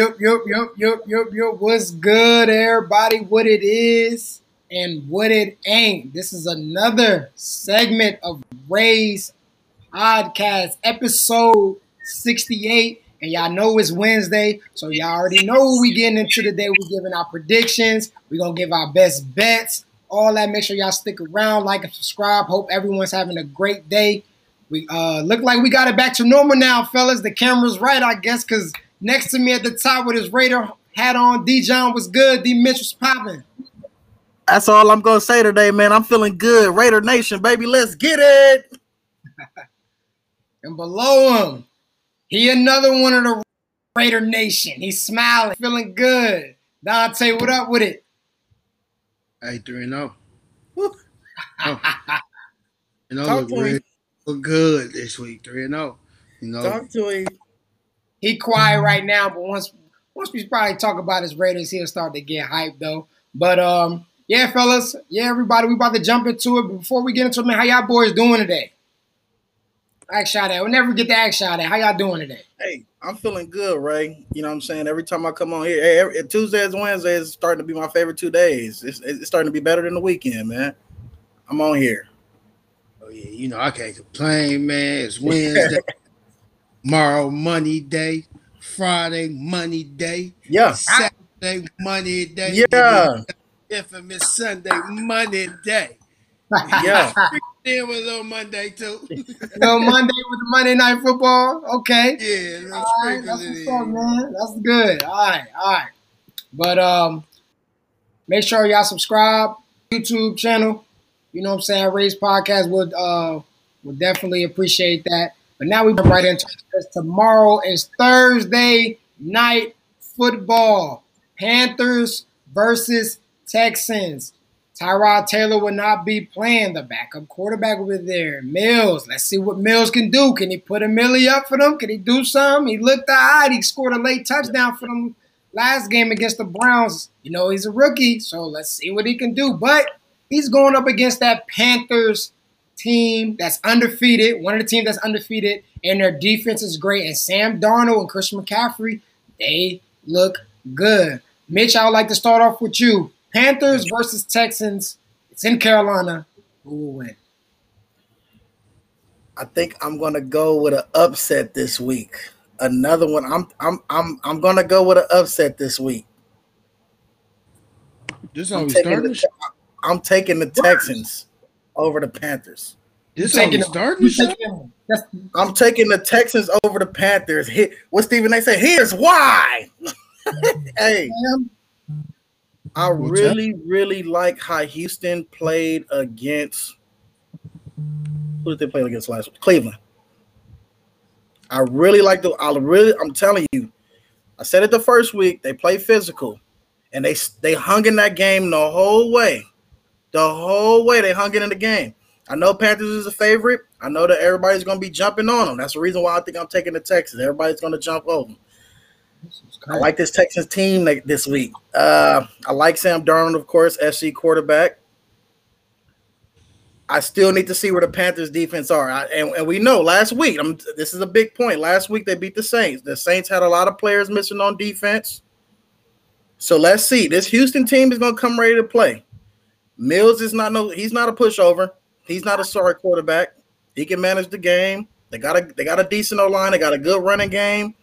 yup, yup, yup, yup, yup, yup. What's good, everybody? What it is and what it ain't. This is another segment of Rae's Podcast, episode 68. And y'all know it's Wednesday, so y'all already know what we getting into today. We're giving our predictions. We're gonna give our best bets, all that. Make sure y'all stick around, like and subscribe. Hope everyone's having a great day. We uh look like we got it back to normal now, fellas. The camera's right, I guess, because next to me at the top with his Raider hat on, D John was good. D Mitch was popping. That's all I'm gonna say today, man. I'm feeling good. Raider Nation, baby, let's get it. And below him, he another one of the Raider Nation. He's smiling, feeling good. Dante, what up with it? Hey, 3 and 0. Oh. You know, Talk look, to look good this week, 3 and 0. You know, Talk to him. He quiet right now, but once once we probably talk about his Raiders, he'll start to get hyped though. But um, yeah, fellas, yeah, everybody, we about to jump into it. But before we get into it, man, how y'all boys doing today? Ask shot at. We'll never get the ask shot at. How y'all doing today? Hey, I'm feeling good, Ray. You know what I'm saying? Every time I come on here, hey, every, Tuesdays and Wednesdays is starting to be my favorite two days. It's, it's starting to be better than the weekend, man. I'm on here. oh, yeah, you know, I can't complain, man. It's Wednesday. Tomorrow, money day. Friday, money day. Yeah. Saturday, money day. Yeah. Infamous Sunday, money day. Yeah. Then with a little Monday, too. Little Monday with the Monday Night Football. Okay. yeah, a little All right, that's what's up, man. That's good. All right, all right. But um, make sure y'all subscribe YouTube channel. You know what I'm saying? Rae's podcast would uh would definitely appreciate that. But now we jump right into this. Tomorrow is Thursday night football. Panthers versus Texans. Tyrod Taylor will not be playing. The backup quarterback will be there. Mills. Let's see what Mills can do. Can he put a millie up for them? Can he do something? He looked right. He scored a late touchdown for them last game against the Browns. You know, he's a rookie, so let's see what he can do. But he's going up against that Panthers team that's undefeated, one of the teams that's undefeated, and their defense is great. And Sam Darnold and Christian McCaffrey, they look good. Mitch, I would like to start off with you. Panthers versus Texans. It's in Carolina. Who will win? I think I'm gonna go with an upset this week. Another one. I'm I'm I'm I'm gonna go with an upset this week. This how I'm we taking, the, I'm taking the Texans over the Panthers. This Taking- starting? show? I'm taking the Texans over the Panthers. Hit what Stephen they say. Here's why. hey, I really, really like how Houston played against. Who did they play against last week? Cleveland. I really like the. I really. I'm telling you. I said it the first week. They play physical, and they they hung in that game the whole way. The whole way they hung it in the game. I know Panthers is a favorite. I know that everybody's going to be jumping on them. That's the reason why I think I'm taking the Texans. Everybody's going to jump over them. I like this Texans team this week. Uh, I like Sam Darnold, of course, SC quarterback. I still need to see where the Panthers defense are. I, and, and we know last week, I'm, this is a big point. Last week they beat the Saints. The Saints had a lot of players missing on defense. So let's see. This Houston team is going to come ready to play. Mills is not no he's not a pushover. He's not a sorry quarterback. He can manage the game. They got a they got a decent O line. They got a good running game.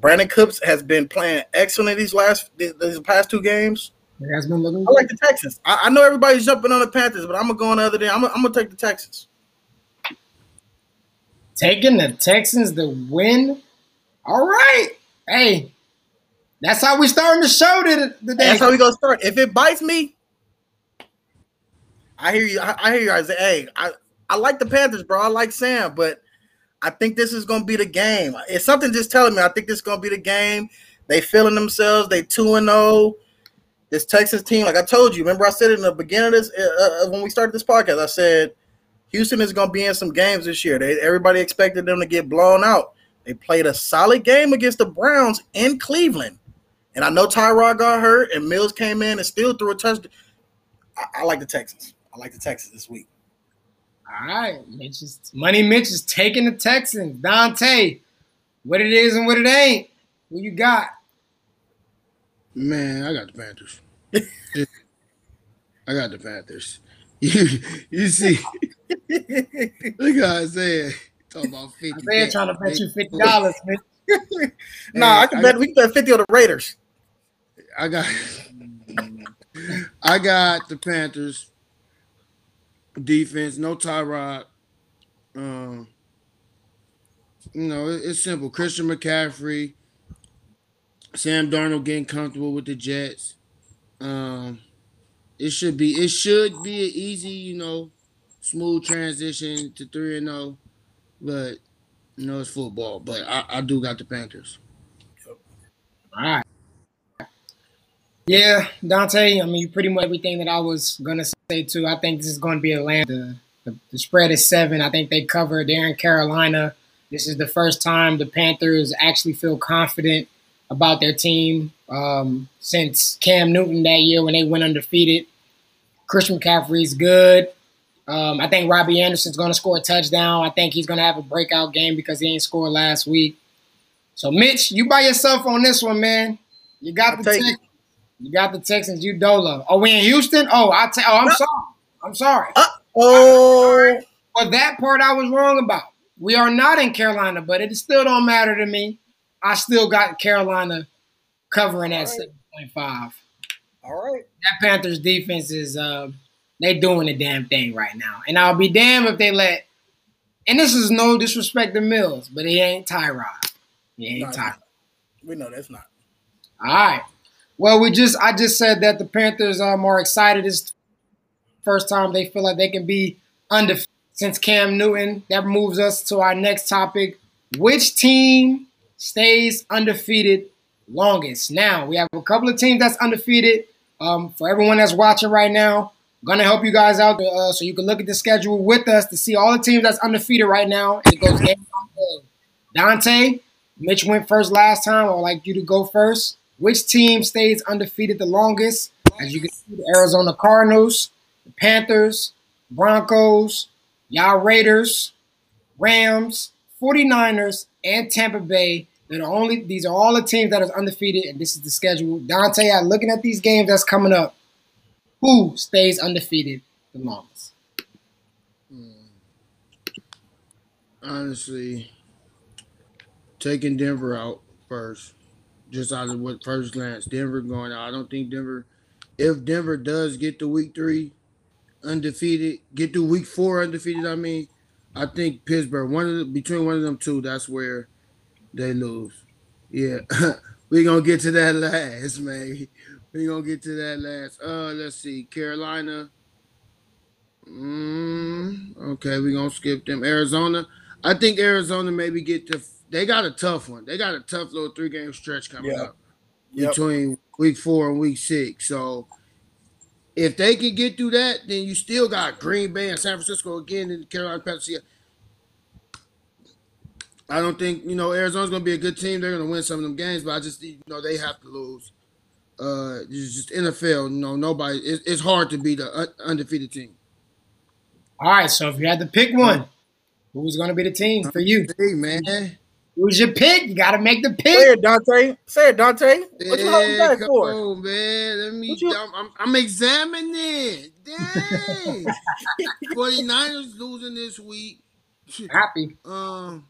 Brandin Cooks has been playing excellent these last these, past two games. it has been looking I like the Texans. I, I know everybody's jumping on the Panthers, but I'm gonna go on the other day. I'm, gonna- I'm gonna take the Texans. taking the Texans to win. All right. Hey, that's how we starting the show today. That's how we gonna start. If it bites me, I hear you. I, I hear you guys. Hey, I, I like the Panthers, bro. I like Sam, but I think this is gonna be the game. It's something just telling me. I think this is gonna be the game. They feeling themselves. They two and zero. This Texas team, like I told you, remember I said it in the beginning of this uh, uh, when we started this podcast. I said Houston is gonna be in some games this year. They everybody expected them to get blown out. They played a solid game against the Browns in Cleveland. And I know Tyrod got hurt and Mills came in and still threw a touchdown. I, I like the Texans. I like the Texans this week. All right, Mitch is, Money Mitch is taking the Texans. Dante, what it is and what it ain't. What you got? Man, I got the Panthers. I got the Panthers. You, you see, look at Isaiah talking about fifty. Isaiah trying to bet you fifty dollars, man. nah, I can I bet got- we can bet fifty on the Raiders. I got, I got the Panthers defense. No Tyrod. Um, you know, it- it's simple. Christian McCaffrey, Sam Darnold getting comfortable with the Jets. Um, it should be it should be an easy, you know, smooth transition to three and zero, but you know it's football. But I, I do got the Panthers. All right. Yeah, Dante. I mean, pretty much everything that I was gonna say too. I think this is going to be Atlanta. The, the spread is seven. I think they cover. They're in Carolina. This is the first time the Panthers actually feel confident about their team um, since Cam Newton that year when they went undefeated. Christian McCaffrey's good. Um, I think Robbie Anderson's going to score a touchdown. I think he's going to have a breakout game because he ain't scored last week. So, Mitch, you by yourself on this one, man. You got I'll the. Texans. You got the Texans. You Dola. Oh, we in Houston? Oh, I ta- oh, I'm No. sorry. I'm sorry. Oh, But that part I was wrong about. We are not in Carolina, but it still don't matter to me. I still got Carolina covering at right. seven point five. all right. That Panthers defense is uh, they doing the damn thing right now, and I'll be damned if they let. And this is no disrespect to Mills, but he ain't Tyrod. He ain't No, Tyrod. We know that's not. All right. Well, we just I just said that the Panthers are more excited. This first time they feel like they can be undefeated since Cam Newton. That moves us to our next topic. Which team stays undefeated longest? Now we have a couple of teams that's undefeated. Um, for everyone that's watching right now, I'm gonna help you guys out uh, so you can look at the schedule with us to see all the teams that's undefeated right now. It goes game. Dante, Mitch went first last time. I'd like you to go first. Which team stays undefeated the longest? As you can see, the Arizona Cardinals, the Panthers, Broncos, y'all Raiders, Rams, 49ers, and Tampa Bay. They're the only these are all the teams that are undefeated, and this is the schedule. Dante, I'm looking at these games that's coming up. Who stays undefeated the longest? Hmm. Honestly, taking Denver out first, just out of what first glance, Denver going out. I don't think Denver, if Denver does get to week three undefeated, get to week four undefeated, I mean, I think Pittsburgh, one of the, between one of them two, that's where they lose. Yeah, We're gonna get to that last, man. We're gonna get to that last. Uh, let's see, Carolina. Mm, okay, we're gonna skip them. Arizona. I think Arizona maybe get to. They got a tough one. They got a tough little three game stretch coming Yeah. up Yep. between week four and week six. So if they can get through that, then you still got Green Bay and San Francisco again in the Carolina Panthers. I don't think you know Arizona's gonna be a good team. They're gonna win some of them games, but I just you know they have to lose. Uh, it's just NFL. You know, nobody. It's, it's hard to be the undefeated team. All right, so if you had to pick one, who's going to be the team for you? Hey man, Who's your pick? You got to make the Say pick. it, Dante. Say it, Dante. What you holding back for? on, man. Let me. You- I'm, I'm, I'm examining. Dang. 49ers losing this week. Happy. Um,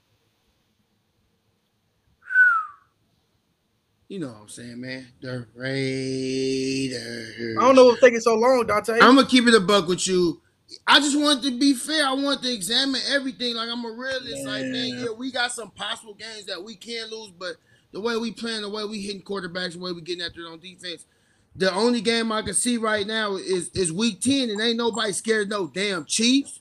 you know what I'm saying, man. The Raiders. I don't know what's taking so long, Dante. I'm gonna keep it a buck with you. I just want to be fair. I want to examine everything. Like I'm a realist. Like man, Yeah. yeah, we got some possible games that we can lose, but the way we playing, the way we hitting quarterbacks, the way we getting after it on defense. The only game I can see right now is is week 10, and ain't nobody scared of no damn Chiefs.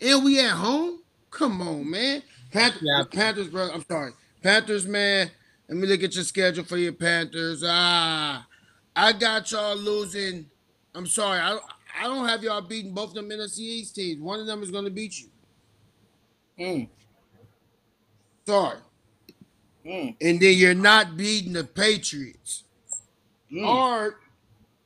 And we at home? Come on, man. Panthers, Yeah. Panthers, bro. I'm sorry. Panthers, man. Let me look at your schedule for your Panthers. Ah, I got y'all losing. I'm sorry. I I don't have y'all beating both of them NFC East teams. One of them is going to beat you. Mm, Sorry. mm, And then you're not beating the Patriots mm. or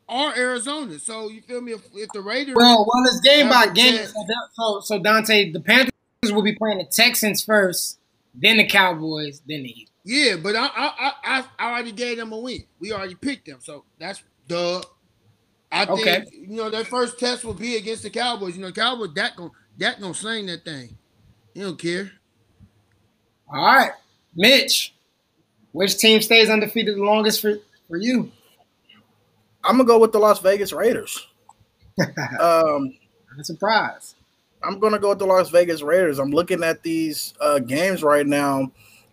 or Arizona. So you feel me? If, if the Raiders, Well, well, it's game by game. So, so, so Dante, the Panthers will be playing the Texans first, then the Cowboys, then the Eagles. Yeah, but I I I, I already gave them a win. We already picked them, so that's duh. I think Okay. you know their first test will be against the Cowboys. You know, Cowboys that gon' that gonna sling that thing. You don't care. All right, Mitch. Which team stays undefeated the longest for, for you? I'm gonna go with the Las Vegas Raiders. um, I'm. I'm gonna go with the Las Vegas Raiders. I'm looking at these uh, games right now,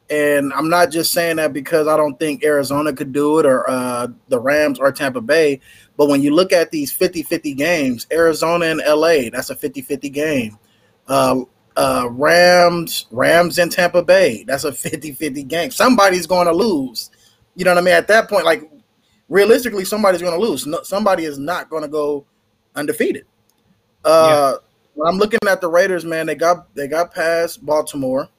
and I'm not just saying that because I don't think Arizona could do it or uh, the Rams or Tampa Bay. But when you look at these 50-50 games, Arizona and LA, that's a 50-50 game. Uh, uh, Rams, Rams and Tampa Bay, that's a 50-50 game. Somebody's going to lose. You know what I mean? At that point, like realistically, somebody's going to lose. No, somebody is not going to go undefeated. Uh, when I'm looking at the Raiders, man, they got they got past Baltimore.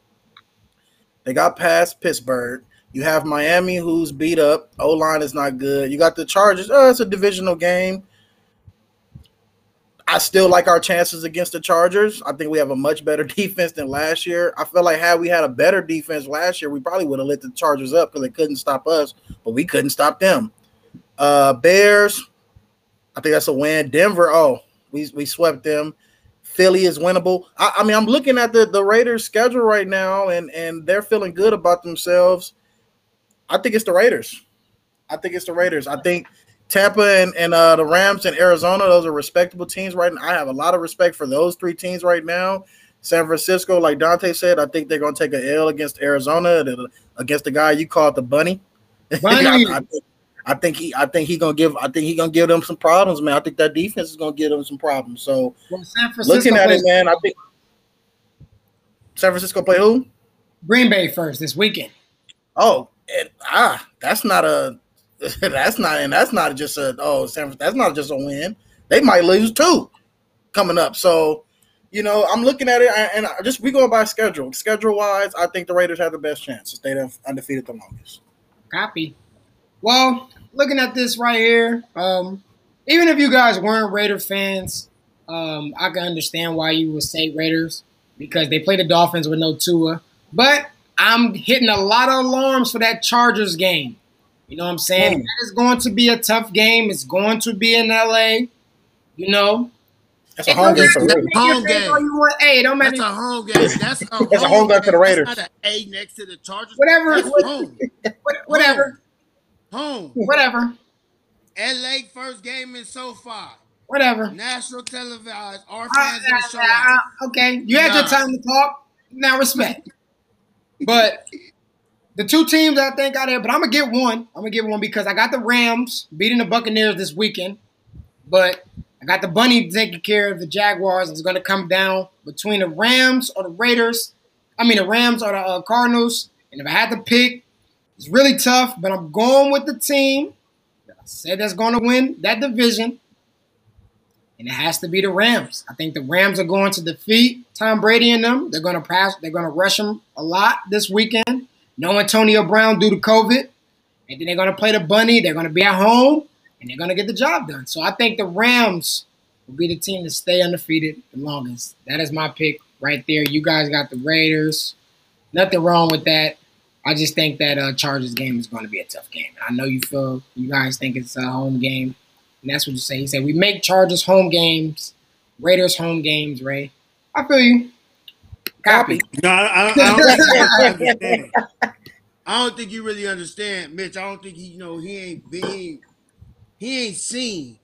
They got past Pittsburgh. You have Miami, who's beat up. O line is not good. You got the Chargers. Oh, it's a divisional game. I still like our chances against the Chargers. I think we have a much better defense than last year. I feel like had we had a better defense last year, we probably would have lit the Chargers up because they couldn't stop us, but we couldn't stop them. Uh, Bears, I think that's a win. Denver, oh, we we swept them. Philly is winnable. I, I mean, I'm looking at the the Raiders' schedule right now, and and they're feeling good about themselves. I think it's the Raiders. I think it's the Raiders. I think Tampa and, and uh, the Rams and Arizona, those are respectable teams right now. I have a lot of respect for those three teams right now. San Francisco, like Dante said, I think they're going to take an L against Arizona, against the guy you called the Bunny. Bunny. I, I, think, I think he, I think he gonna give, I think he gonna give them some problems, man. I think that defense is gonna give them some problems. So Well, looking at it, man, I think San Francisco play who? Green Bay first this weekend. Oh, it, ah, that's not a, that's not, and that's not just a, oh, San, that's not just a win. They might lose two coming up. So, you know, I'm looking at it, and I just we go by schedule. Schedule wise, I think the Raiders have the best chance to stay undefeated the longest. Copy. Well, looking at this right here, um, even if you guys weren't Raider fans, um, I can understand why you would say Raiders because they play the Dolphins with no Tua. But I'm hitting a lot of alarms for that Chargers game. You know what I'm saying? Mm. That is going to be a tough game. It's going to be in LA. You know, That's a home game for the Raiders. home game. all you want. Hey, it don't matter. That's a home game. That's a, home, That's a home game for the Raiders. That's not an A next to the Chargers. Whatever. That's home. Whatever. Home. Whatever. LA first game in SoFi. Whatever. National televised. Our Uh, fans gonna show up. uh, okay, you had your time to talk. Now respect. But the two teams I think out there, but I'm gonna get one. I'm gonna get one because I got the Rams beating the Buccaneers this weekend, but I got the Bunny taking care of the Jaguars. It's gonna come down between the Rams or the Raiders. I mean the Rams or the uh, Cardinals. And if I had to pick, it's really tough. But I'm going with the team that I said that's gonna win that division and it has to be the Rams. I think the Rams are going to defeat Tom Brady and them. They're going to pass. They're going to rush him a lot this weekend. No Antonio Brown due to COVID, and then they're going to play the Bunny. They're going to be at home, and they're going to get the job done. So I think the Rams will be the team to stay undefeated the longest. That is my pick right there. You guys got the Raiders. Nothing wrong with that. I just think that uh, Chargers game is going to be a tough game. I know you feel you guys think it's a home game. And that's what you say. He said, We make Chargers home games, Raiders home games, Ray. I feel you. Copy. No, I, I, I don't think you really understand. I don't think you really understand, Mitch. I don't think he, you know, he ain't been, he ain't seen.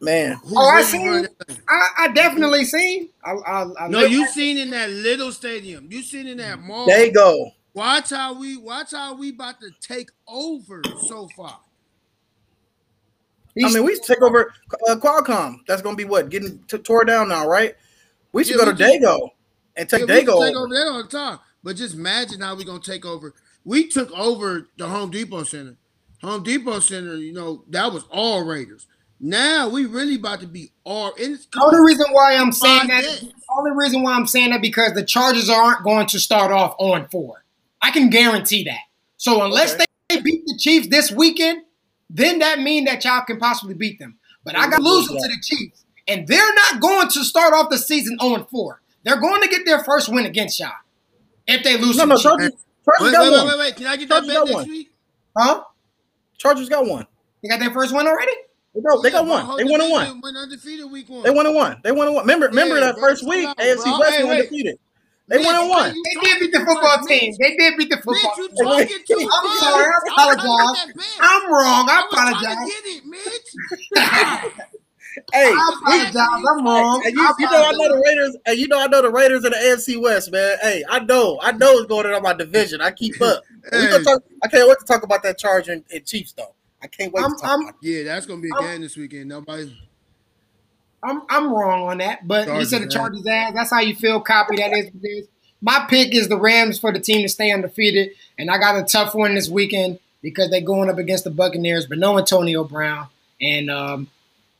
Man, Who Oh, I seen- run that thing. I, I definitely seen. I, I, I No, live- you seen in that little stadium. You seen in that mall. there you go. Watch how we watch how we about to take over so far. I mean, we take over uh, Qualcomm. That's going to be what getting t- tore down now, right? We should Yeah, go to we can- Dago and take Yeah, we Dago. take over. over that all the time. But just imagine how we're gonna take over. We took over the Home Depot Center. Home Depot Center, you know, that was all Raiders. Now we really about to be all. And it's The only reason why I'm saying that, days. the only reason why I'm saying that because the Chargers aren't going to start off on four. I can guarantee that. So unless Okay. they beat the Chiefs this weekend, then that mean that y'all can possibly beat them. But I got losing to the Chiefs, and they're not going to start off the season oh on four. They're going to get their first win against y'all if they lose No, to no, the Chiefs. Chargers, Chargers Wait, got wait, wait, one. wait, wait. Can I get Chargers that bet one. next week? Huh? Chargers got one. They got their first win already? They got, they got one. They won and one. Went undefeated week one. They won and one. They won and one. Remember, remember that first week, out, AFC. West Hey, won wait. undefeated. They Mitch, won and what one. They did beat the football Mitch? team. They did beat the Mitch, football you team. talking too much. I'm sorry. I I'm trying to apologize. get that bet. I'm wrong. I I was trying to apologize. get it, Mitch. Hey, I apologize. I'm wrong. And you, you know I know the Raiders, and you know I know the Raiders in the AFC West, man. Hey, I know, I know what's going on in my division. I keep up. We Hey. talk, I can't wait to talk about that Charger and, and Chiefs though. I can't wait I'm- to talk I'm- about. Yeah, that's gonna be a I'm- game this weekend. Nobody. I'm I'm wrong on that, but you said the Chargers, Chargers ass. That's how you feel. Copy that is what. My pick is the Rams for the team to stay undefeated, and I got a tough one this weekend because they're going up against the Buccaneers, but no Antonio Brown, and um,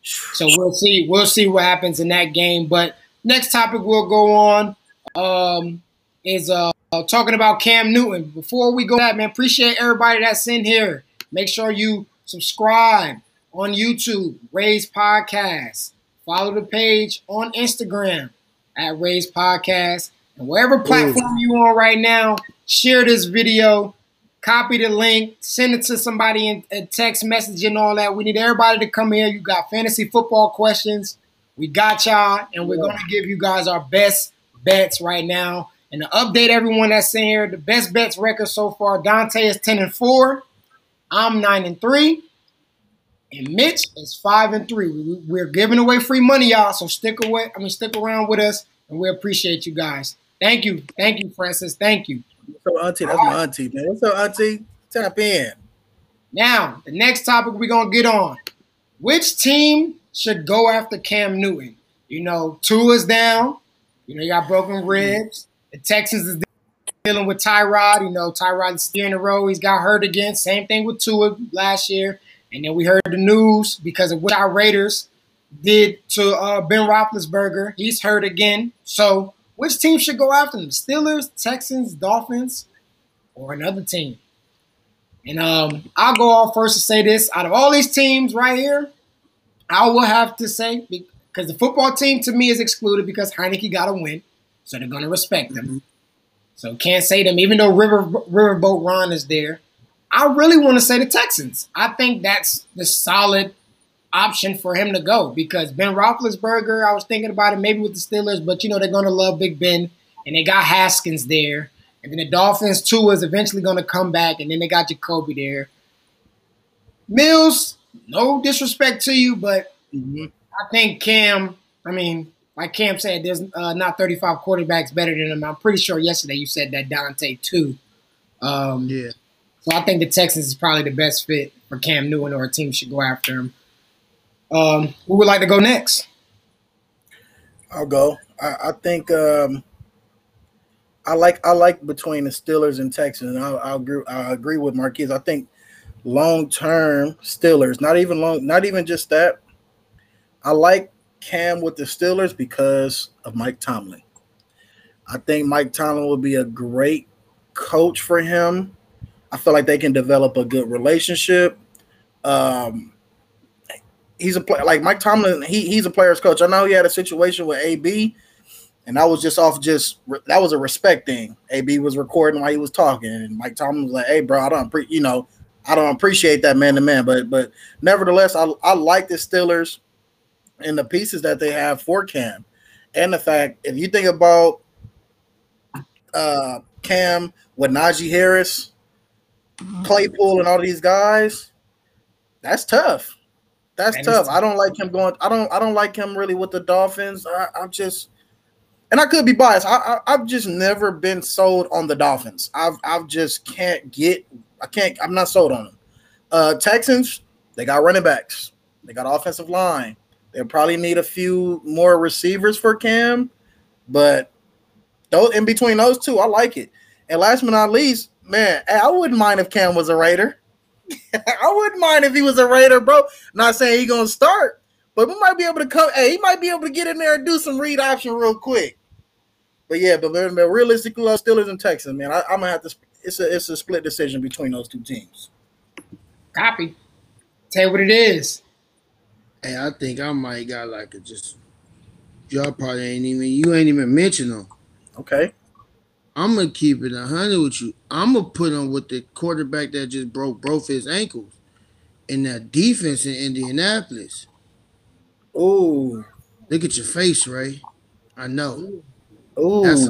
so we'll see. We'll see what happens in that game. But next topic we'll go on um, is uh, talking about Cam Newton. Before we go, that man, appreciate everybody that's in here. Make sure you subscribe on YouTube, Rae's Podcast. Follow the page on Instagram at Rae's Podcast. And wherever platform you on right now, share this video, copy the link, send it to somebody in a text message and all that. We need everybody to come here. You got fantasy football questions. We got y'all, and we're gonna give you guys our best bets right now. And to update everyone that's in here, the best bets record so far, Dante is 10 and 4. I'm 9 and 3. And Mitch is five and three. We- We're giving away free money, y'all. So stick away. I mean, stick around with us, and we appreciate you guys. Thank you, thank you, Francis. Thank you. So auntie, that's my auntie, man. What's up, auntie? Tap in. Now, the next topic we're gonna get on: which team should go after Cam Newton? You know, Tua's down. You know, you got broken mm-hmm. ribs. The Texans is dealing with Tyrod. You know, Tyrod's three in a row. He's got hurt again. Same thing with Tua last year. And then we heard the news because of what our Raiders did to uh, Ben Roethlisberger. He's hurt again. So, which team should go after him? Steelers, Texans, Dolphins, or another team? And um, I'll go off first to say this: out of all these teams right here, I will have to say because the football team to me is excluded because Heinicke got to win, so they're going to respect them. So can't say them, even though River Riverboat Ron is there. I really want to say the Texans. I think that's the solid option for him to go because Ben Roethlisberger. I was thinking about it maybe with the Steelers, but you know they're going to love Big Ben, and they got Haskins there, and then the Dolphins too is eventually going to come back, and then they got Jacoby there. Mills, no disrespect to you, but Mhm. I think Cam. I mean, like Cam said, there's uh, not 35 quarterbacks better than him. I'm pretty sure yesterday you said that Dante too. Um, Yeah. So I think the Texans is probably the best fit for Cam Newton, or a team should go after him. Um, who would like to go next? I'll go. I, I think um, I like I like between the Steelers and Texans. I, I agree. I agree with Marquise. I think long term Steelers. Not even long. Not even just that. I like Cam with the Steelers because of Mike Tomlin. I think Mike Tomlin will be a great coach for him. I feel like they can develop a good relationship. Um, he's a player like Mike Tomlin. He he's a player's coach. I know he had a situation with AB, and that was just off just that was a respect thing. AB was recording while he was talking, and Mike Tomlin was like, "Hey, bro, I don't pre- you know I don't appreciate that man to man, but but nevertheless, I I like the Steelers and the pieces that they have for Cam, and the fact if you think about uh Cam with Najee Harris, Claypool, and all these guys, that's tough. That's That tough. tough. I don't like him going. I don't. I don't like him really with the Dolphins. I, I'm just, and I could be biased. I, I, I've just never been sold on the Dolphins. I've, I've just can't get. I can't. I'm not sold on them. Uh, Texans. They got running backs. They got offensive line. They'll probably need a few more receivers for Cam, but those in between those two, I like it. And last but not least, man, I wouldn't mind if Cam was a Raider. I wouldn't mind if he was a Raider, bro. Not saying he gonna start, but we might be able to come. Hey, he might be able to get in there and do some read option real quick. But yeah, but, but realistically, uh, Steelers and Texans, man, I, I'm gonna have to. It's a it's a split decision between those two teams. Copy. Tell you what it is. Hey, I think I might got like a just. Y'all probably ain't even. You ain't even mention them. Okay. I'm gonna keep it hundred with you. I'm gonna put him with the quarterback that just broke both his ankles, and that defense in Indianapolis. Oh, Look at your face, Ray. I know That's-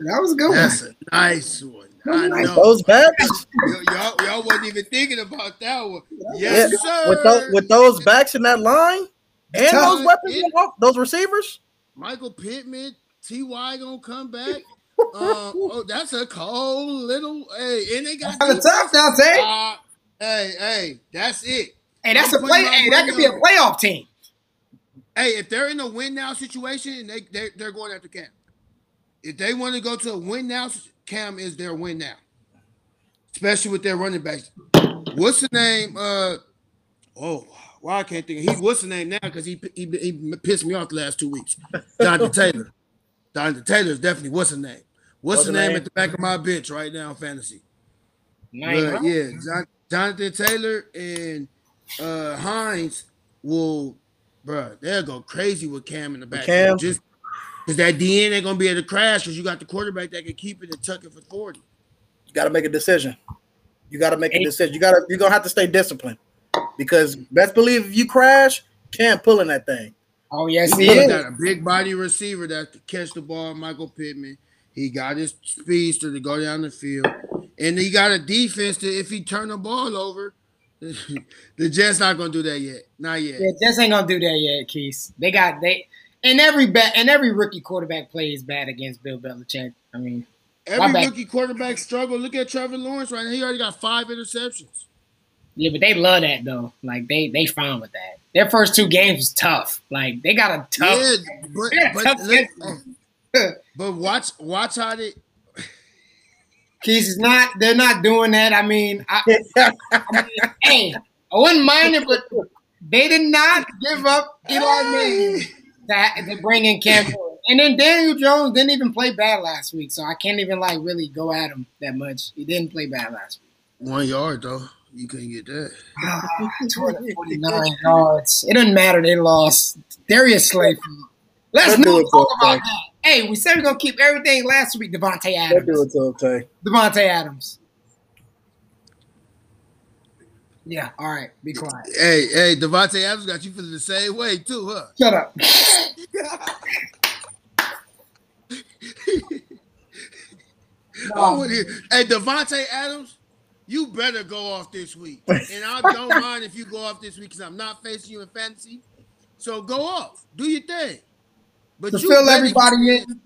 That was a good one. that's a nice one. I know. those backs y'all, y'all wasn't even thinking about that one. Yeah, Yes, sir. with those with those backs in that line and Tough. those weapons, Yeah. in off- those receivers. Michael Pittman, Ty gonna come back. Uh, oh, that's a cold little. Hey, and they got Kind of tough, Dante. Uh, hey, hey, that's it. hey, that's I'm a play. Hey, that could be a playoff team. Hey, if they're in a win now situation, and they they they're going after Cam. If they want to go to a win now, Cam is their win now. Especially with their running backs. What's the name? Uh oh, well, I can't think. He what's the name now? Because he, he he pissed me off the last two weeks. Jonathan Taylor. Jonathan Taylor is definitely what's the name? What's, What's the the name, name? at the back of my bench right now in fantasy? But yeah, Jon- Jonathan Taylor and uh Hines will, bruh, they'll go crazy with Cam in the back. Cam? Just because that DN ain't gonna be able to crash because you got the quarterback that can keep it and tuck it for 40. You got to make a decision. You got to make a decision. You got to. You're gonna have to stay disciplined because best believe if you crash, can't pull in that thing. Oh yes, he He is. got a big body receiver that can catch the ball, Michael Pittman. He got his speedster to go down the field. And he got a defense that if he turn the ball over, the Jets not gonna do that yet. Not yet. Yeah, just ain't gonna do that yet, Keith. They got they and every bat and every rookie quarterback plays bad against Bill Belichick. I mean, Every rookie quarterback struggle. Look at Trevor Lawrence right now. He already got five interceptions. Yeah, but they love that though. Like they they fine with that. Their first two games was tough. Like they got a tough. Yeah, but but, tough but watch watch how they Keith is not. They're not doing that. I mean, I, I mean, hey, I wouldn't mind it, but they did not give up Eli Manning to, to bring in Cam And then Daniel Jones didn't even play bad last week, so I can't even like really go at him that much. He didn't play bad last week. one yard though. You couldn't get that. 249 yards. It doesn't matter. They lost. Darius Slay. Let's Don't it, talk about that. Hey, we said we're gonna keep everything last week. Davante Adams. do it to him, Tay. Davante Adams. Yeah. All right. Be quiet. Hey, hey, Davante Adams got you feeling the same way too, huh? Shut up. I wanna Hey, Davante Adams, you better go off this week. And I don't mind if you go off this week because I'm not facing you in fantasy. So go off. Do your thing. But To you fill everybody get- in,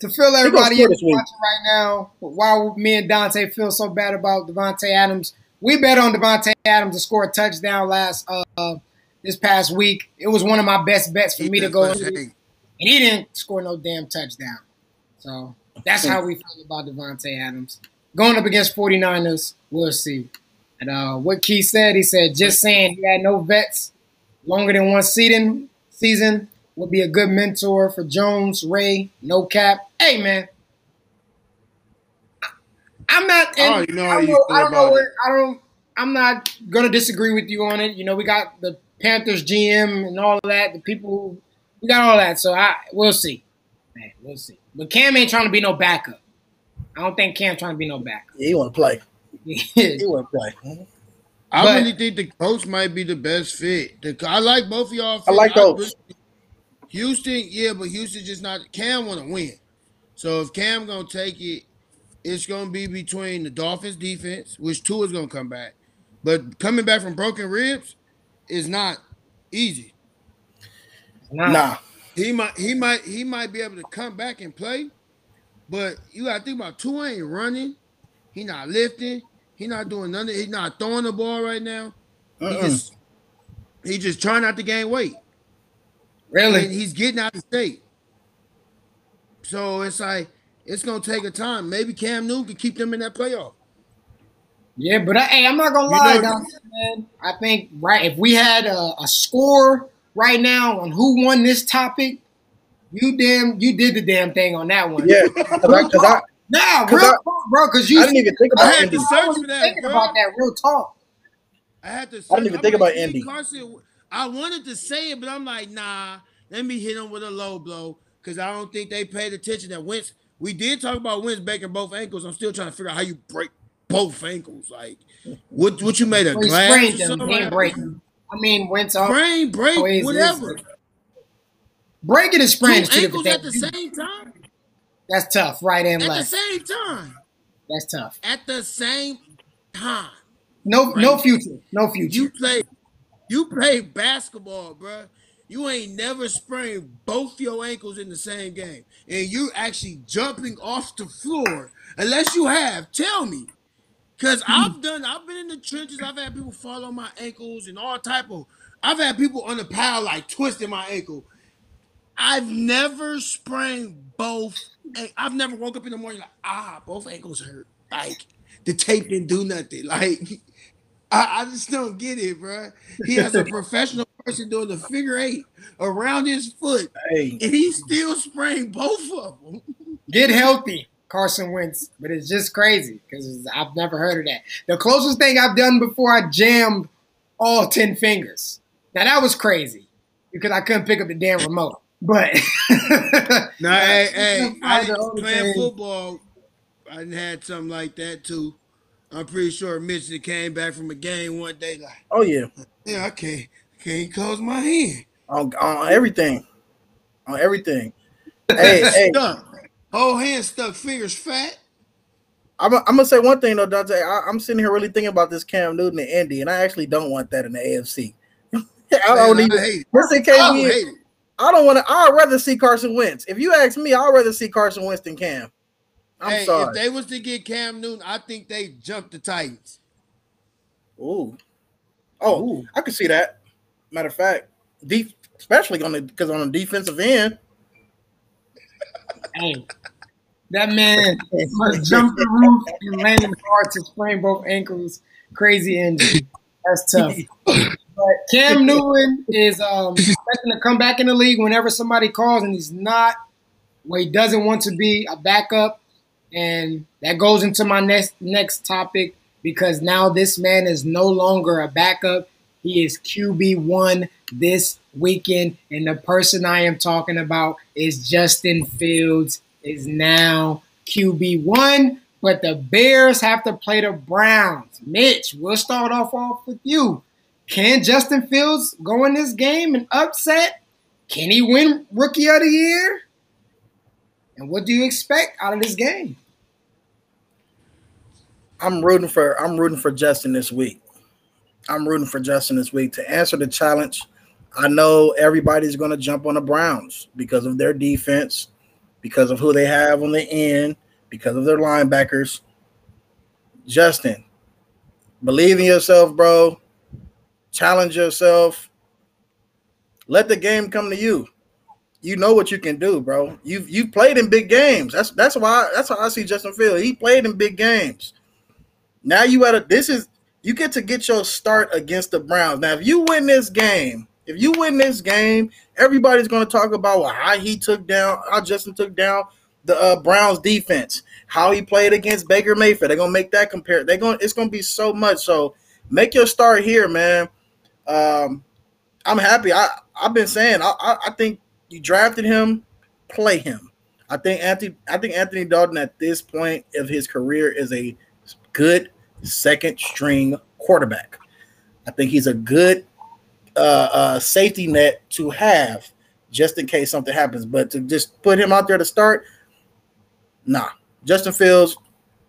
to fill everybody score in watching right now, while me and Dante feel so bad about Davante Adams, we bet on Davante Adams to score a touchdown last uh this past week. It was one of my best bets for me to go into. And he didn't score no damn touchdown. So that's how we feel about Davante Adams. Going up against 49ers, we'll see. And uh, what Keith said, he said, just saying he had no vets longer than one season, season would be a good mentor for Jones, Ray, no cap. Hey, man. I'm not. I and already know I you know. I don't know. Where, I don't. I'm not gonna disagree with you on it. You know, we got the Panthers GM and all of that. The people who we got all that. So I we'll see. Man, we'll see. But Cam ain't trying to be no backup. I don't think Cam trying to be no backup. Yeah, he want to play. He want to play. Mm-hmm. I But- really think the coach might be the best fit. The, I like both of y'all. I like fit. those. really- Houston, yeah, but Houston just not. Cam want to win. So if Cam gonna take it, it's gonna be between the Dolphins defense, which two is gonna come back, but coming back from broken ribs is not easy. Nah. Nah, He might, he might, he might be able to come back and play, but you gotta think about Tua ain't running, he not lifting, he not doing nothing, he not throwing the ball right now. He Mm-mm. just, he just trying not to gain weight, and Really? he's getting out of state. So it's like it's gonna take a time. Maybe Cam Newton can keep them in that playoff. Yeah, but I, hey, I'm not gonna You lie, know- Dante, man. I think right if we had a, a score right now on who won this topic, you damn you did the damn thing on that one. yeah, because I, 'cause I, Nah, 'Cause real I- talk, bro. Because you I didn't even think I about had Indy. to I search wasn't for that, thinking bro. about that. Real talk. I had to. I didn't even I'm think about Steve Indy. Carson, I wanted to say it, but I'm like, nah. Let me hit him with a low blow because I don't think they paid attention that Wentz we did talk about Wentz breaking both ankles. I'm still trying to figure out how you break both ankles. Like, what what you made a Well, he glass sprained or them. something? He break. I mean, Wentz off. Brain break, oh, always is. Breaking and Two is two ankles at the same time. That's tough. Right and left. At the same time. That's tough. At the same time. No, no future. No future. You play, you play basketball, bruh. You ain't never sprained both your ankles in the same game, and you actually jumping off the floor. Unless you have, tell me, because hmm. I've done. I've been in the trenches. I've had people fall on my ankles and all type of. I've had people on the pile like twisting my ankle. I've never sprained both. I've never woke up in the morning like ah, both ankles hurt. Like the tape didn't do nothing. Like I, I just don't get it, bro. He has a professional person doing the figure eight around his foot, Hey, and he still sprained both of them. Get healthy, Carson Wentz. But it's just crazy because I've never heard of that. The closest thing I've done before, I jammed all 10 fingers. Now, that was crazy because I couldn't pick up the damn remote. But No, hey, hey, I the didn't only playing thing. football. I had something like that too. I'm pretty sure Mitchell came back from a game one day like, oh yeah, yeah, I can't, can't close my hand. on, on everything, on everything. Hey, hey, Stuck. Whole hand stuck, fingers fat. I'm, I'm gonna say one thing though, Dante. I, I'm sitting here really thinking about this Cam Newton and Indy, and I actually don't want that in the AFC. I don't Man, even. I hate it. In case I we, hate it. I don't want to. I'd rather see Carson Wentz. If you ask me, I'd rather see Carson Wentz than Cam. I'm hey, sorry. if they was to get Cam Newton, I think they jump the Titans. Ooh. Oh, I could see that. Matter of fact, deep, especially on the because on the defensive end. hey, that man must jump the roof and landing hard to sprain both ankles. Crazy injury. That's tough. But Cam Newton is um, expecting to come back in the league whenever somebody calls, and he's not where he doesn't want to be a backup. And that goes into my next next topic because now this man is no longer a backup. He is QB one this weekend, and the person I am talking about is Justin Fields is now QB one. But the Bears have to play the Browns. Mitch, we'll start off off with you. Can Justin Fields go in this game and upset? Can he win Rookie of the Year? And what do you expect out of this game? I'm rooting for I'm rooting for Justin this week. I'm rooting for Justin this week to answer the challenge. I know everybody's going to jump on the Browns because of their defense, because of who they have on the end, because of their linebackers. Justin, believe in yourself, bro. Challenge yourself. Let the game come to you. You know what you can do, bro. You've you've played in big games. That's that's why that's how I see Justin Field. He played in big games. Now you at a this is you get to get your start against the Browns. Now, if you win this game, if you win this game, everybody's going to talk about well, how he took down, how Justin took down the uh, Browns defense, how he played against Baker Mayfield. They're going to make that compare. They're going. It's going to be so much. So make your start here, man. Um, I'm happy. I I've been saying I, I I think you drafted him, play him. I think Anthony I think Anthony Dalton at this point of his career is a good second string quarterback. I think he's a good uh, uh, safety net to have just in case something happens. But to just put him out there to start, nah. Justin Fields,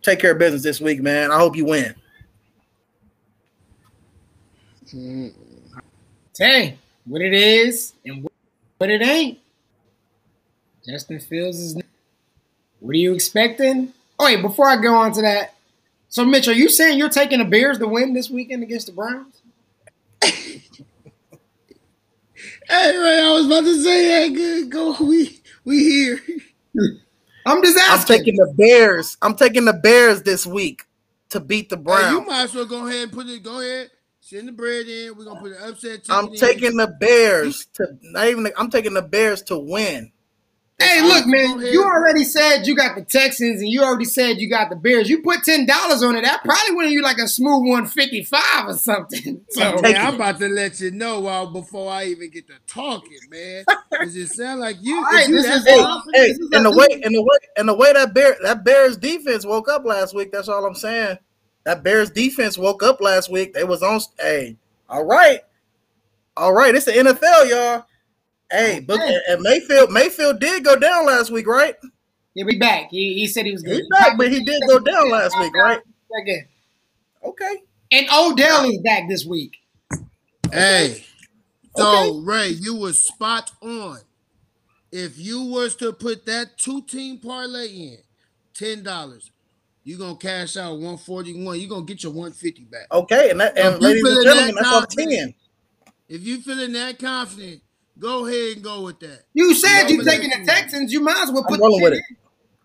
take care of business this week, man. I hope you win. Dang, what it is and what it ain't. Justin Fields is. What are you expecting? Oh, wait, before I go on to that, so Mitch, are you saying you're taking the Bears to win this weekend against the Browns? Hey, man, I was about to say that. Good, go. We we here. I'm just asking. I'm asking. taking the Bears. I'm taking the Bears this week to beat the Hey, you might as well go ahead and put it. Go ahead, send the bread in. We're gonna put an upset. I'm ticket in. taking the Bears to not even. I'm taking the Bears to win. Hey, Go look, man, you already said you got the Texans and you already said you got the Bears. You put ten dollars on it. That probably went you like a smooth one fifty five or something. So Take man, I'm about to let you know while before I even get to talking, man. Does it sound like you? All right, you this that is- Hey, hey, This is and the way and the way and the way that bear that Bears defense woke up last week. That's all I'm saying. That Bears defense woke up last week. They was on. Hey, all right, all right. It's the NFL, y'all. Hey, but Okay. and Mayfield Mayfield did go down last week, right? he'll be back. He, he said he was good. He's back, but he did go down last week, right? Again. Okay. And Odell is back this week. Hey, so Okay. Ray, you were spot on. If you was to put that two team parlay in, ten dollars, you gonna cash out one forty one. You're gonna get your one fifty back. Okay, and that, and you ladies and gentlemen, that that's off ten. If you feeling that confident, go ahead and go with that. You said Yeah, you I'm taking the Texans. You might as well put I'm put rolling the with it.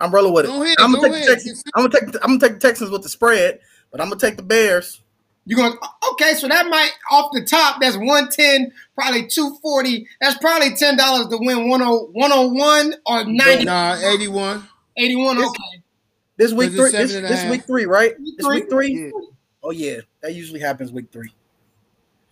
I'm rolling with it. Go ahead, I'm gonna take the ahead. Texans. I'm gonna take. The, I'm gonna take the Texans with the spread, but I'm gonna take the Bears. You're going okay, so that might off the top, that's 110, probably 240. That's probably $10 to win 10 101 or 90, Nah, eighty one. 81. This- Okay. This week three. This, this week three, right? Week This week three. Yeah. Oh yeah, that usually happens week three.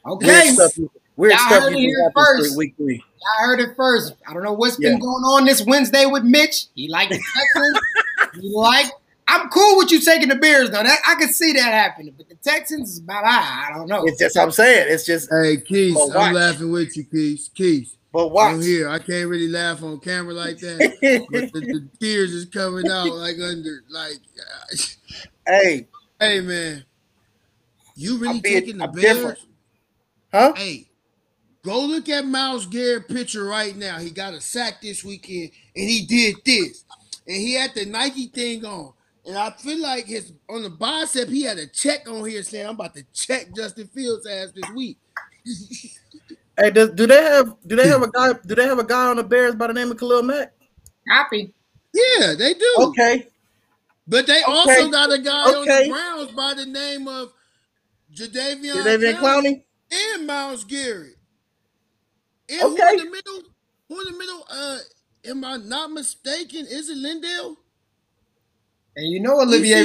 Okay. Weird stuff. Weird Y'all stuff heard it here first. three- week three. I heard it first. I don't know what's been going on this Wednesday with Mitch. He liked Texans. he like. I'm cool with you taking the Bears though. That I can see that happening, but the Texans is about I. I don't know. It's just I'm saying. It's just. Hey, Keith, I'm laughing with you, Keith. Keith, But oh, watch. I'm here. I can't really laugh on camera like that, but the, the tears is coming out like under, like. hey, Hey, man, you really taking the I'm Bears? different. huh? Hey, go look at Myles Garrett picture right now. He got a sack this weekend, and he did this, and he had the Nike thing on. And I feel like his on the bicep, he had a check on here saying, "I'm about to check Justin Fields' ass this week." Hey, does, do they have do they have a guy do they have a guy on the Bears by the name of Khalil Mack? Happy. Yeah, they do. Okay, But they Okay. also got a guy on the Browns by the name of Jadeveon, David Clowney Clowney. and Myles Garrett. And Okay. who in the middle? Who in the middle? Uh, am I not mistaken? Is it Lindell? And you know Olivier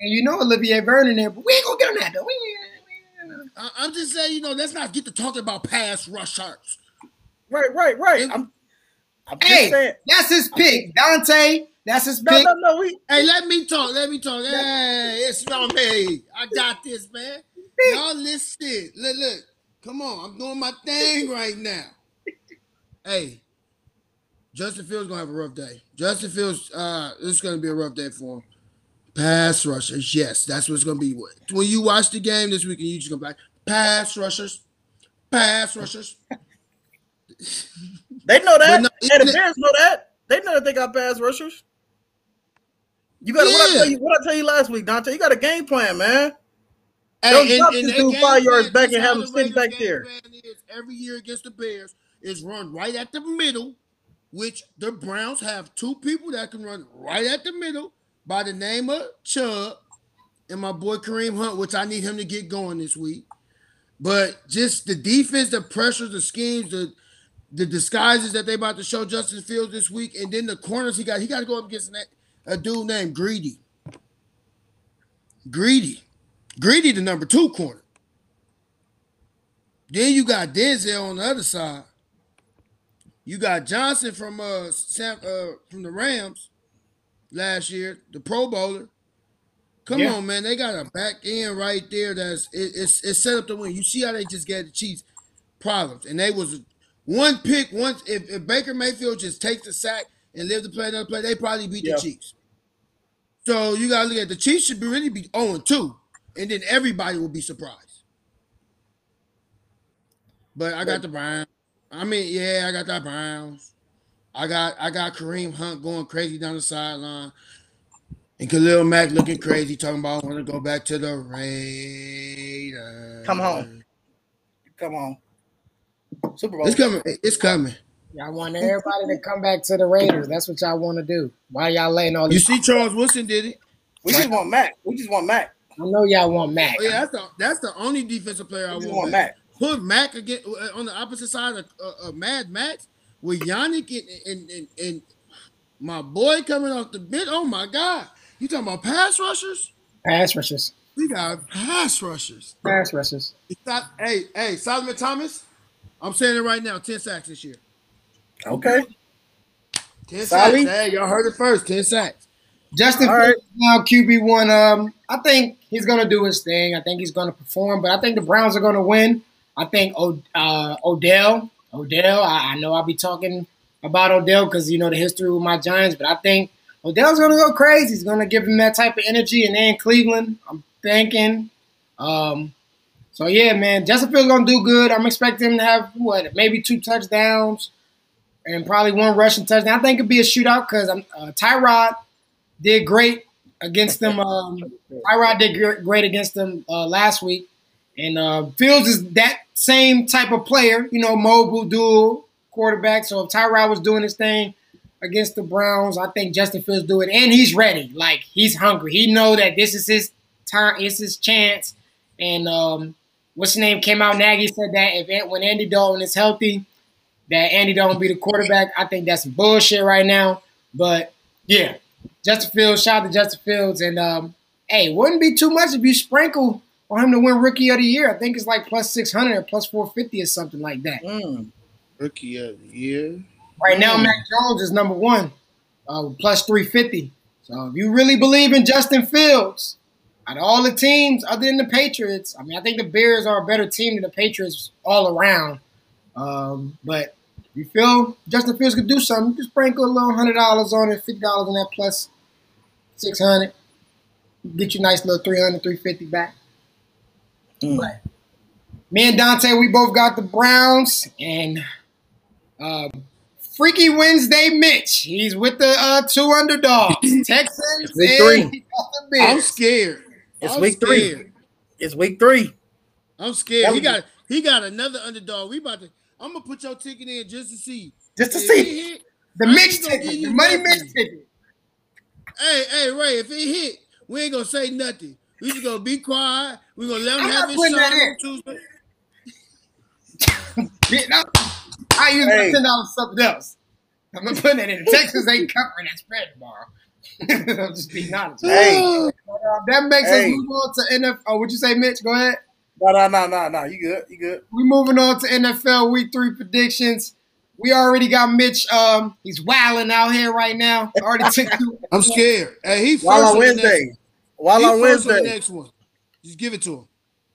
and you know Olivier Vernon there, but we ain't gonna get on that though. We ain't, I- I'm just saying, you know, let's not get to talking about pass rushers. Right, right, right. It- I'm, I'm just Hey, saying. that's his pick. Dante, that's his No, pick. no, no. We, Hey, let me talk. Let me talk. Hey, it's not me. I got this, man. Y'all listen. Look, look. Come on. I'm doing my thing right now. Hey, Justin Fields gonna have a rough day. Justin Fields, uh, this is gonna be a rough day for him. Pass rushers, yes, that's what it's gonna be. When you watch the game this weekend, you just gonna be like, pass rushers, pass rushers. they know that. No, hey, the Bears know that. They know that they got pass rushers. You got what I Yeah. tell you. What I tell you last week, Dante. You got a game plan, man. Hey, Don't drop this that dude five yards back and have how him the sitting back there. every year against the Bears is run right at the middle, which the Browns have two people that can run right at the middle by the name of Chubb and my boy Kareem Hunt, which I need him to get going this week. But just the defense, the pressures, the schemes, the the disguises that they about to show Justin Fields this week, and then the corners he got, he got to go up against a dude named Greedy. Greedy. Greedy, the number two corner. Then you got Denzel on the other side. You got Johnson from uh, Sam, uh from the Rams last year, the Pro Bowler. Come Yeah. on, man. They got a back end right there that's it, it's it's set up to win. You see how they just gave the Chiefs problems. And they was one pick, once if, if Baker Mayfield just takes the sack and live to play another play, they probably beat Yeah. the Chiefs. So you gotta look at the Chiefs should be really be 0 2, and then everybody will be surprised. But I got the Browns. I mean, yeah, I got the Browns. I got I got Kareem Hunt going crazy down the sideline. And Khalil Mack looking crazy, talking about I want to go back to the Raiders. Come home. Come on. Super Bowl. It's coming. It's coming. Y'all want everybody to come back to the Raiders. That's what y'all want to do. Why y'all laying all this? You see, Charles Wilson did it. We just want Mack. We just want Mack. I know y'all want Mack. Oh, yeah, that's the that's the only defensive player I We just want. want back. Mack. Put Mack again uh, on the opposite side of uh, uh, Mad Max. With Yannick and, and, and, and my boy coming off the bench. Oh my God. You talking about pass rushers? Pass rushers. We got pass rushers. Pass rushers. Not, hey, hey, Solomon Thomas. I'm saying it right now. 10 sacks this year. Okay. 10 Solly? sacks. Hey, y'all heard it first. 10 sacks. Justin All right. Now QB one. Um, I think he's gonna do his thing. I think he's gonna perform, but I think the Browns are gonna win. I think o- uh, Odell, Odell. I, I know I'll be talking about Odell because you know the history with my Giants, but I think Odell's gonna go crazy. He's gonna give him that type of energy, and then Cleveland. I'm thinking. Um, so yeah, man, Justin Fields gonna do good. I'm expecting him to have what, maybe two touchdowns and probably one rushing touchdown. I think it'd be a shootout because uh, Tyrod did great against them. Um, Tyrod did great against them uh, last week, and uh, Fields is that same type of player. You know, mobile, dual quarterback. So if Tyrod was doing his thing against the Browns, I think Justin Fields do it, and he's ready. Like he's hungry. He know that this is his time. It's his chance. And um, what's his name came out. Nagy said that if when Andy Dalton is healthy, that Andy Dalton be the quarterback. I think that's bullshit right now. But yeah, Justin Fields, shout out to Justin Fields. And um, hey, wouldn't be too much if you sprinkle on him to win rookie of the year. I think it's like plus 600 or plus 450 or something like that. Mm. Rookie of the year. Right now, Mm. Mac Jones is number one, uh, plus 350. So if you really believe in Justin Fields, out of all the teams other than the Patriots, I mean, I think the Bears are a better team than the Patriots all around. Um, but if you feel Justin Fields could do something, just sprinkle a little hundred dollars on it, fifty dollars on that plus six hundred. Get you a nice little 300, 350 back. Mm. But me and Dante, we both got the Browns and um, Freaky Wednesday Mitch. He's with the uh, two underdogs, Texans week and three. he got the I'm scared. It's I'm week three. It's week three. I'm scared. That He got he got another underdog. We about to. I'm gonna put your ticket in just to see. Just to If see. hit, The I Mitch ticket, you the money. Mitch ticket. Hey, hey, Ray, if it hit, we ain't gonna say nothing. We just gonna be quiet. We gonna let him I'm have not his putting that on in. Tuesday. No, I use Hey. my ten dollars something else. I'm not putting that in. Texas ain't covering that spread tomorrow. I'm just being honest. Hey. But, uh, that makes Hey. us move on to NFL. Oh, would you say, Mitch? Go ahead. No, no, no, no, no. You good? You good? we moving on to NFL Week Three predictions. We already got Mitch. Um, he's wilding out here right now. Already took two. I'm scared. Hey, he first While on the next Wednesday. one. While He on first on the Wednesday. next one. Just give it to him.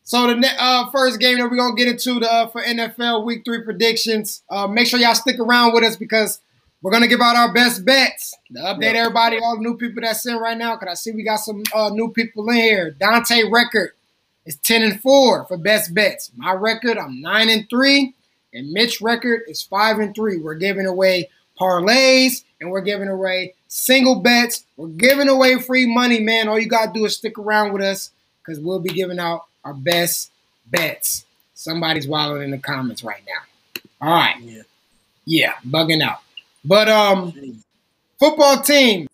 So the uh, first game that we're gonna get into the uh, for NFL Week Three predictions. Uh, make sure y'all stick around with us because we're gonna give out our best bets. To update Yeah. everybody, all the new people that's in right now. Cause I see we got some uh, new people in here. Dante record is ten and four for best bets. My record, I'm nine and three, and Mitch record is five and three. We're giving away parlays and we're giving away single bets. We're giving away free money, man. All you gotta do is stick around with us because we'll be giving out our best bets. Somebody's wilding in the comments right now. All right. Yeah. Yeah, bugging out. But um, football team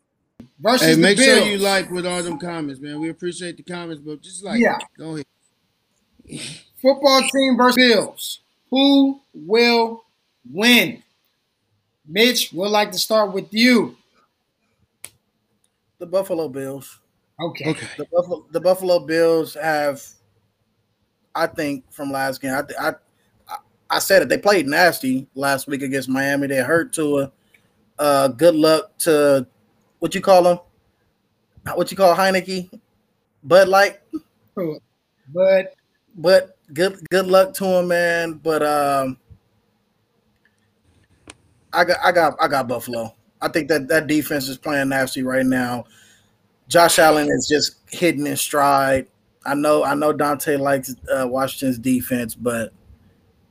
versus Hey, the make Bills. sure you like with all them comments, man. We appreciate the comments, but just like, Yeah. go ahead. football team versus Bills. Who will win? Mitch, we'd like to start with you. The Buffalo Bills. Okay. Okay. The Buffalo, the Buffalo Bills have, I think, from last game. I, th- I, I, I said it. They played nasty last week against Miami. They hurt Tua. Uh, good luck to what you call him? What you call Heinicke? But like, But but good good luck to him, man. But um, I got I got I got Buffalo. I think that that defense is playing nasty right now. Josh Allen is just hitting in stride. I know I know Dante likes uh, Washington's defense, but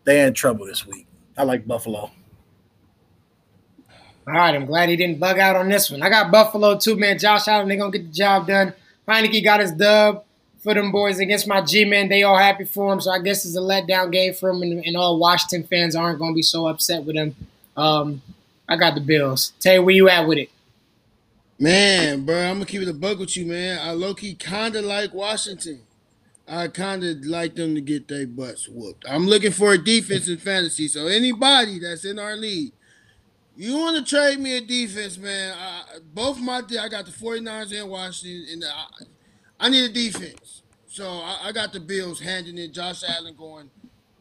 they're in trouble this week. I like Buffalo. all right, I'm glad he didn't bug out on this one. I got Buffalo too, man. Josh Allen, they're gonna get the job done. Heinicke got his dub for them boys against my G man. They all happy for him, so I guess it's a letdown game for him, and, and all Washington fans aren't gonna be so upset with him. Um, I got the Bills. Tay, where you at with it? Man, bro, I'm gonna keep it a bug with you, man. I low key kinda like Washington. I kinda like them to get their butts whooped. I'm looking for a defense in fantasy, so anybody that's in our league, You want to trade me a defense, man? I, both my I got the 49ers and Washington, and I, I need a defense. So I, I, got the Bills handing it. Josh Allen going,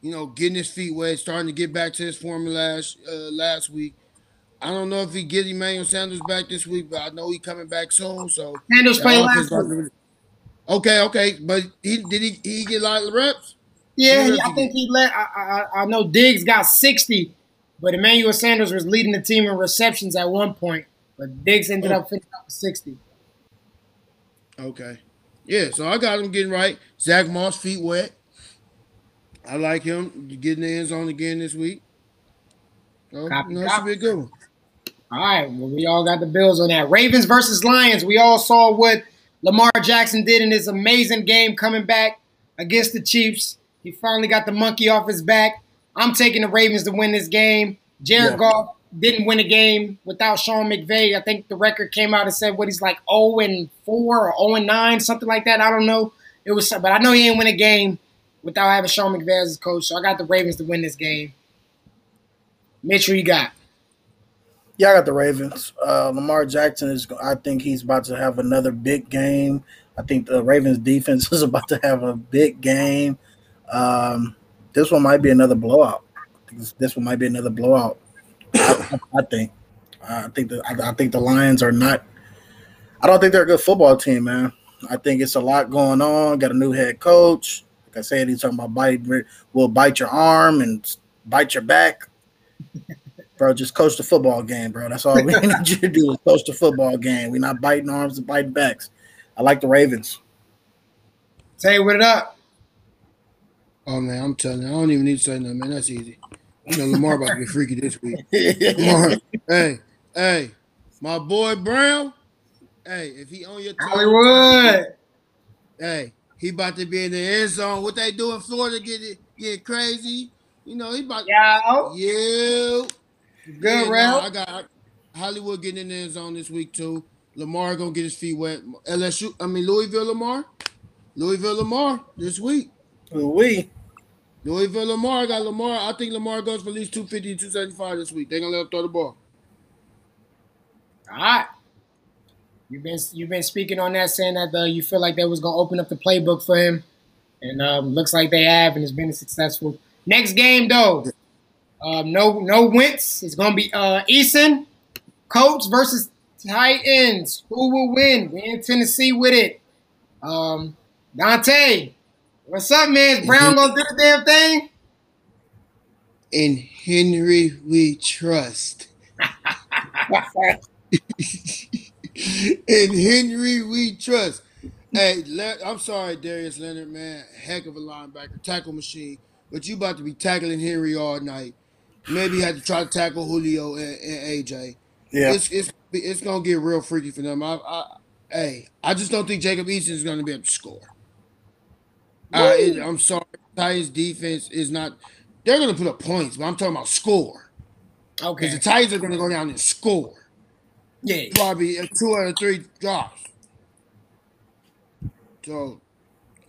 you know, getting his feet wet, starting to get back to his form last uh, last week. I don't know if he get Emmanuel Sanders back this week, but I know he coming back soon. So Sanders played uh, last uh, week. Okay, okay, but he did he he get a lot of reps? Yeah, I think he let. I, I, I know Diggs got sixty, but Emmanuel Sanders was leading the team in receptions at one point, but Diggs ended oh. up finishing up with 60. Okay. Yeah, so I got him getting right. Zack Moss, feet wet. I like him getting the end zone again this week. So, copy, you know, should be a good one. All right. Well, we all got the Bills on that. Ravens versus Lions. We all saw what Lamar Jackson did in his amazing game coming back against the Chiefs. He finally got the monkey off his back. I'm taking the Ravens to win this game. Jared yeah. Goff didn't win a game without Sean McVay. I think the record came out and said what he's like 0 and 4 or 0 and 9, something like that. I don't know. It was, but I know he didn't win a game without having Sean McVay as his coach. So I got the Ravens to win this game. Mitch, you got? Yeah, I got the Ravens. Uh, Lamar Jackson is. I think he's about to have another big game. I think the Ravens defense is about to have a big game. Um, this one might be another blowout. This one might be another blowout. I, I think. I think the I, I think the Lions are not. I don't think they're a good football team, man. I think it's a lot going on. Got a new head coach. Like I said, he's talking about bite will bite your arm and bite your back. Bro, just coach the football game, bro. That's all we need you to do is coach the football game. We're not biting arms and biting backs. I like the Ravens. Say what it up. Oh man, I'm telling you, I don't even need to say nothing, man. That's easy. You know, Lamar about to get freaky this week. Lamar, hey, hey, my boy Brown. Hey, if he on your toe, Hollywood. Hey, he about to be in the end zone. What they do in Florida get it get crazy. You know, he about yeah. Yeah. Good, yeah, no, I got Hollywood getting in the end zone this week too. Lamar gonna get his feet wet. LSU, I mean Louisville Lamar. Louisville Lamar this week. We. Louisville Lamar I got Lamar. I think Lamar goes for at least 250 275 this week. They're gonna let him throw the ball. All right. You've been you've been speaking on that, saying that uh, you feel like they was gonna open up the playbook for him, and um, looks like they have, and it's been successful. Next game though, um, no no Wentz. It's gonna be uh, Eason, Colts versus Titans. Who will win? We in Tennessee with it. Um, Dante, What's up, man? Is Brown gonna do the damn thing? In Henry we trust. In Henry we trust. Hey, I'm sorry, Darius Leonard, man. Heck of a linebacker, tackle machine. But you about to be tackling Henry all night. Maybe had to try to tackle Julio and, and AJ. Yeah, it's, it's it's gonna get real freaky for them. I, I, hey, I just don't think Jacob Eason is gonna be able to score. Uh, it, I'm sorry, Titans defense is not. They're going to put up points, but I'm talking about score. Okay. Because the Titans are going to go down and score. Yeah. Probably two out of three drops. So,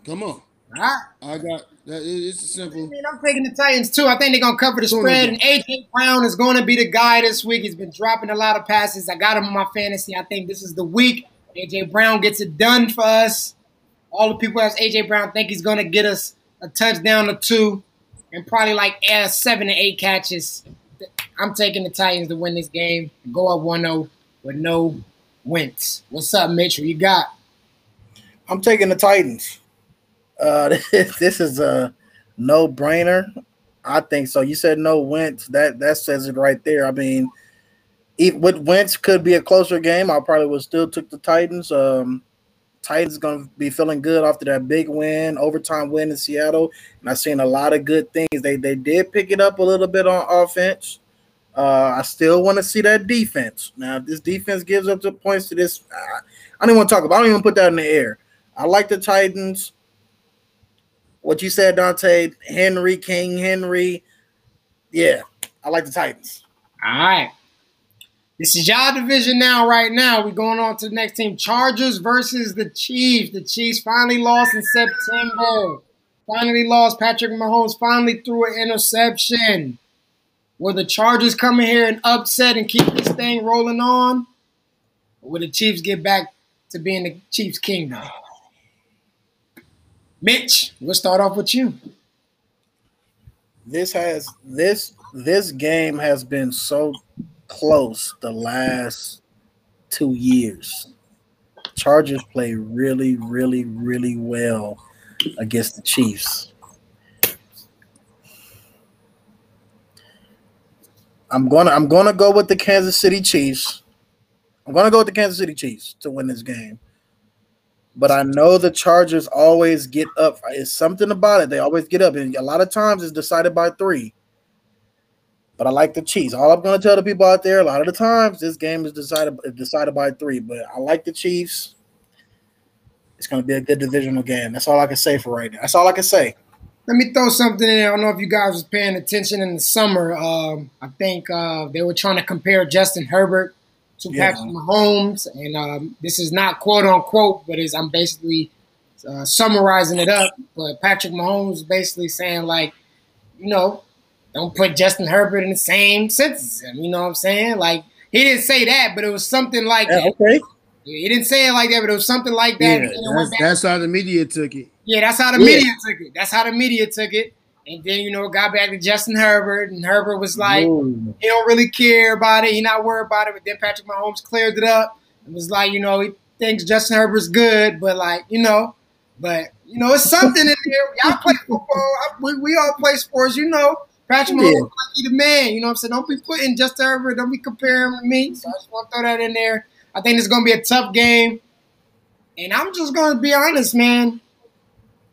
come on. All right. I got that. It's simple. I mean, I'm taking the Titans too. I think they're gonna cover the spread, and AJ Brown is going to be the guy this week. He's been dropping a lot of passes. I got him on my fantasy. I think this is the week AJ Brown gets it done for us all the people as AJ Brown think he's going to get us a touchdown or two and probably like add seven to eight catches. I'm taking the Titans to win this game, go up 1 0 with no wins. What's up, Mitchell? You got? I'm taking the Titans. Uh, this is a no brainer. I think so. You said no Wentz. That that says it right there. I mean, if, with Wentz could be a closer game. I probably would still took the Titans. Um, Titans going to be feeling good after that big win, overtime win in Seattle, and I've seen a lot of good things. They they did pick it up a little bit on offense. Uh, I still want to see that defense. Now, if this defense gives up the points to this. I, I don't even want to talk about. I don't even put that in the air. I like the Titans. What you said, Dante, Henry, King Henry. Yeah, I like the Titans. All right. This is y'all division now, right now. We're going on to the next team. Chargers versus the Chiefs. The Chiefs finally lost in September. Finally lost. Patrick Mahomes finally threw an interception. Will the Chargers come in here and upset and keep this thing rolling on? Or will the Chiefs get back to being the Chiefs' kingdom? Mitch, we'll start off with you. This has this this game has been so close the last two years. Chargers play really, really, really well against the Chiefs. I'm gonna I'm gonna go with the Kansas City Chiefs. I'm gonna go with the Kansas City Chiefs to win this game. But I know the Chargers always get up. It's something about it. They always get up, and a lot of times it's decided by three. But I like the Chiefs. All I'm gonna tell the people out there, a lot of the times this game is decided decided by three. But I like the Chiefs. It's gonna be a good divisional game. That's all I can say for right now. That's all I can say. Let me throw something in there. I don't know if you guys was paying attention in the summer. Um, I think uh, they were trying to compare Justin Herbert to Yeah. Patrick Mahomes, and um, this is not quote unquote, but is I'm basically uh, summarizing it up. But Patrick Mahomes basically saying like, you know, don't put Justin Herbert in the same sentence. You know what I'm saying? Like he didn't say that, but it was something like Yeah, that. okay. He didn't say it like that, but it was something like that. Yeah, And then it went that's, back that's how the media took it. yeah, that's how the media took it. That's how the media took it. And then, you know, got back to Justin Herbert, and Herbert was like, Ooh. he don't really care about it. He not worried about it. But then Patrick Mahomes cleared it up and was like, you know, he thinks Justin Herbert's good, but like, you know, but you know, it's something in there. Y'all play football. We, we all play sports, you know. Patrick Mahomes, Yeah. like he the man. You know what I'm saying? Don't be putting Justin Herbert. Don't be comparing him to me. So I just want to throw that in there. I think it's going to be a tough game. And I'm just going to be honest, man.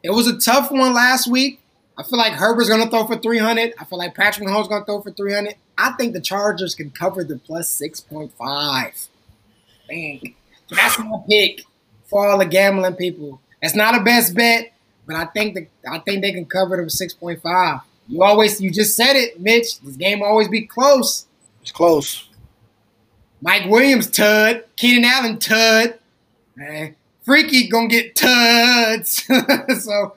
It was a tough one last week. I feel like Herbert's going to throw for 300. I feel like Patrick Mahomes going to throw for 300. I think the Chargers can cover the plus 6.5. Dang. That's my pick for all the gambling people. It's not a best bet, but I think the, I think they can cover them 6.5. You always you just said it, Mitch. This game will always be close. It's close. Mike Williams, Tud. Keenan Allen, Tud. Man, Freaky gonna get Tuds. so,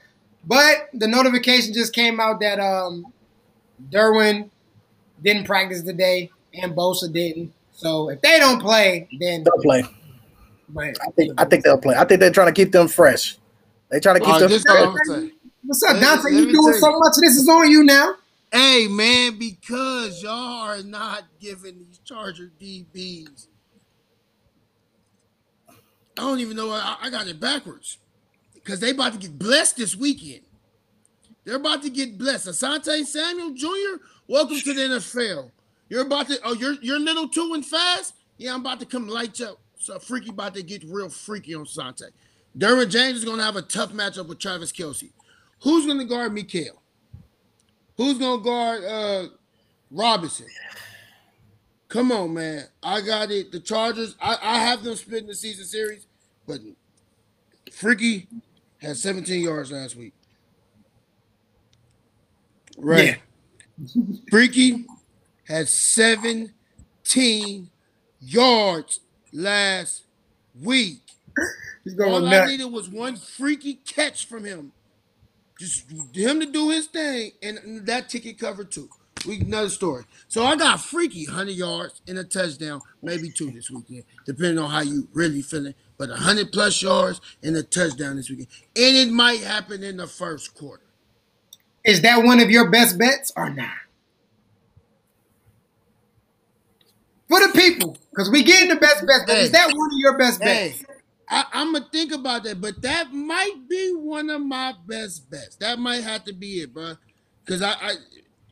but the notification just came out that um, Derwin didn't practice today and Bosa didn't. So if they don't play, then They'll play. but I think I think they'll play. I think they're trying to keep them fresh. They trying to keep All right, them this is all fresh. I'm what's up, Dante? You doing so you. much. This is on you now. Hey man, because y'all are not giving these Charger DBs. I don't even know. I, I got it backwards because they about to get blessed this weekend. They're about to get blessed. Asante Samuel Jr. Welcome to the NFL. You're about to. Oh, you're you're little too and fast. Yeah, I'm about to come light you up. So freaky about to get real freaky on Sante. Derwin James is gonna have a tough matchup with Travis Kelce. Who's gonna guard Mecole? Who's gonna guard uh Robinson? Come on, man. I got it. The Chargers, I, I have them splitting the season series, but Freaky had 17 yards last week. Right. Freaky had 17 yards last week. He's going All I nuts. needed was one freaky catch from him. Just him to do his thing, and that ticket covered too. We another story. So I got freaky 100 yards and a touchdown, maybe two this weekend, depending on how you really feeling. But 100 plus yards and a touchdown this weekend, and it might happen in the first quarter. Is that one of your best bets or not? For the people, because we getting the best bets, but is that one of your best Hey, bets? I, I'm gonna think about that, but that might be one of my best bets. That might have to be it, bro. Because I, I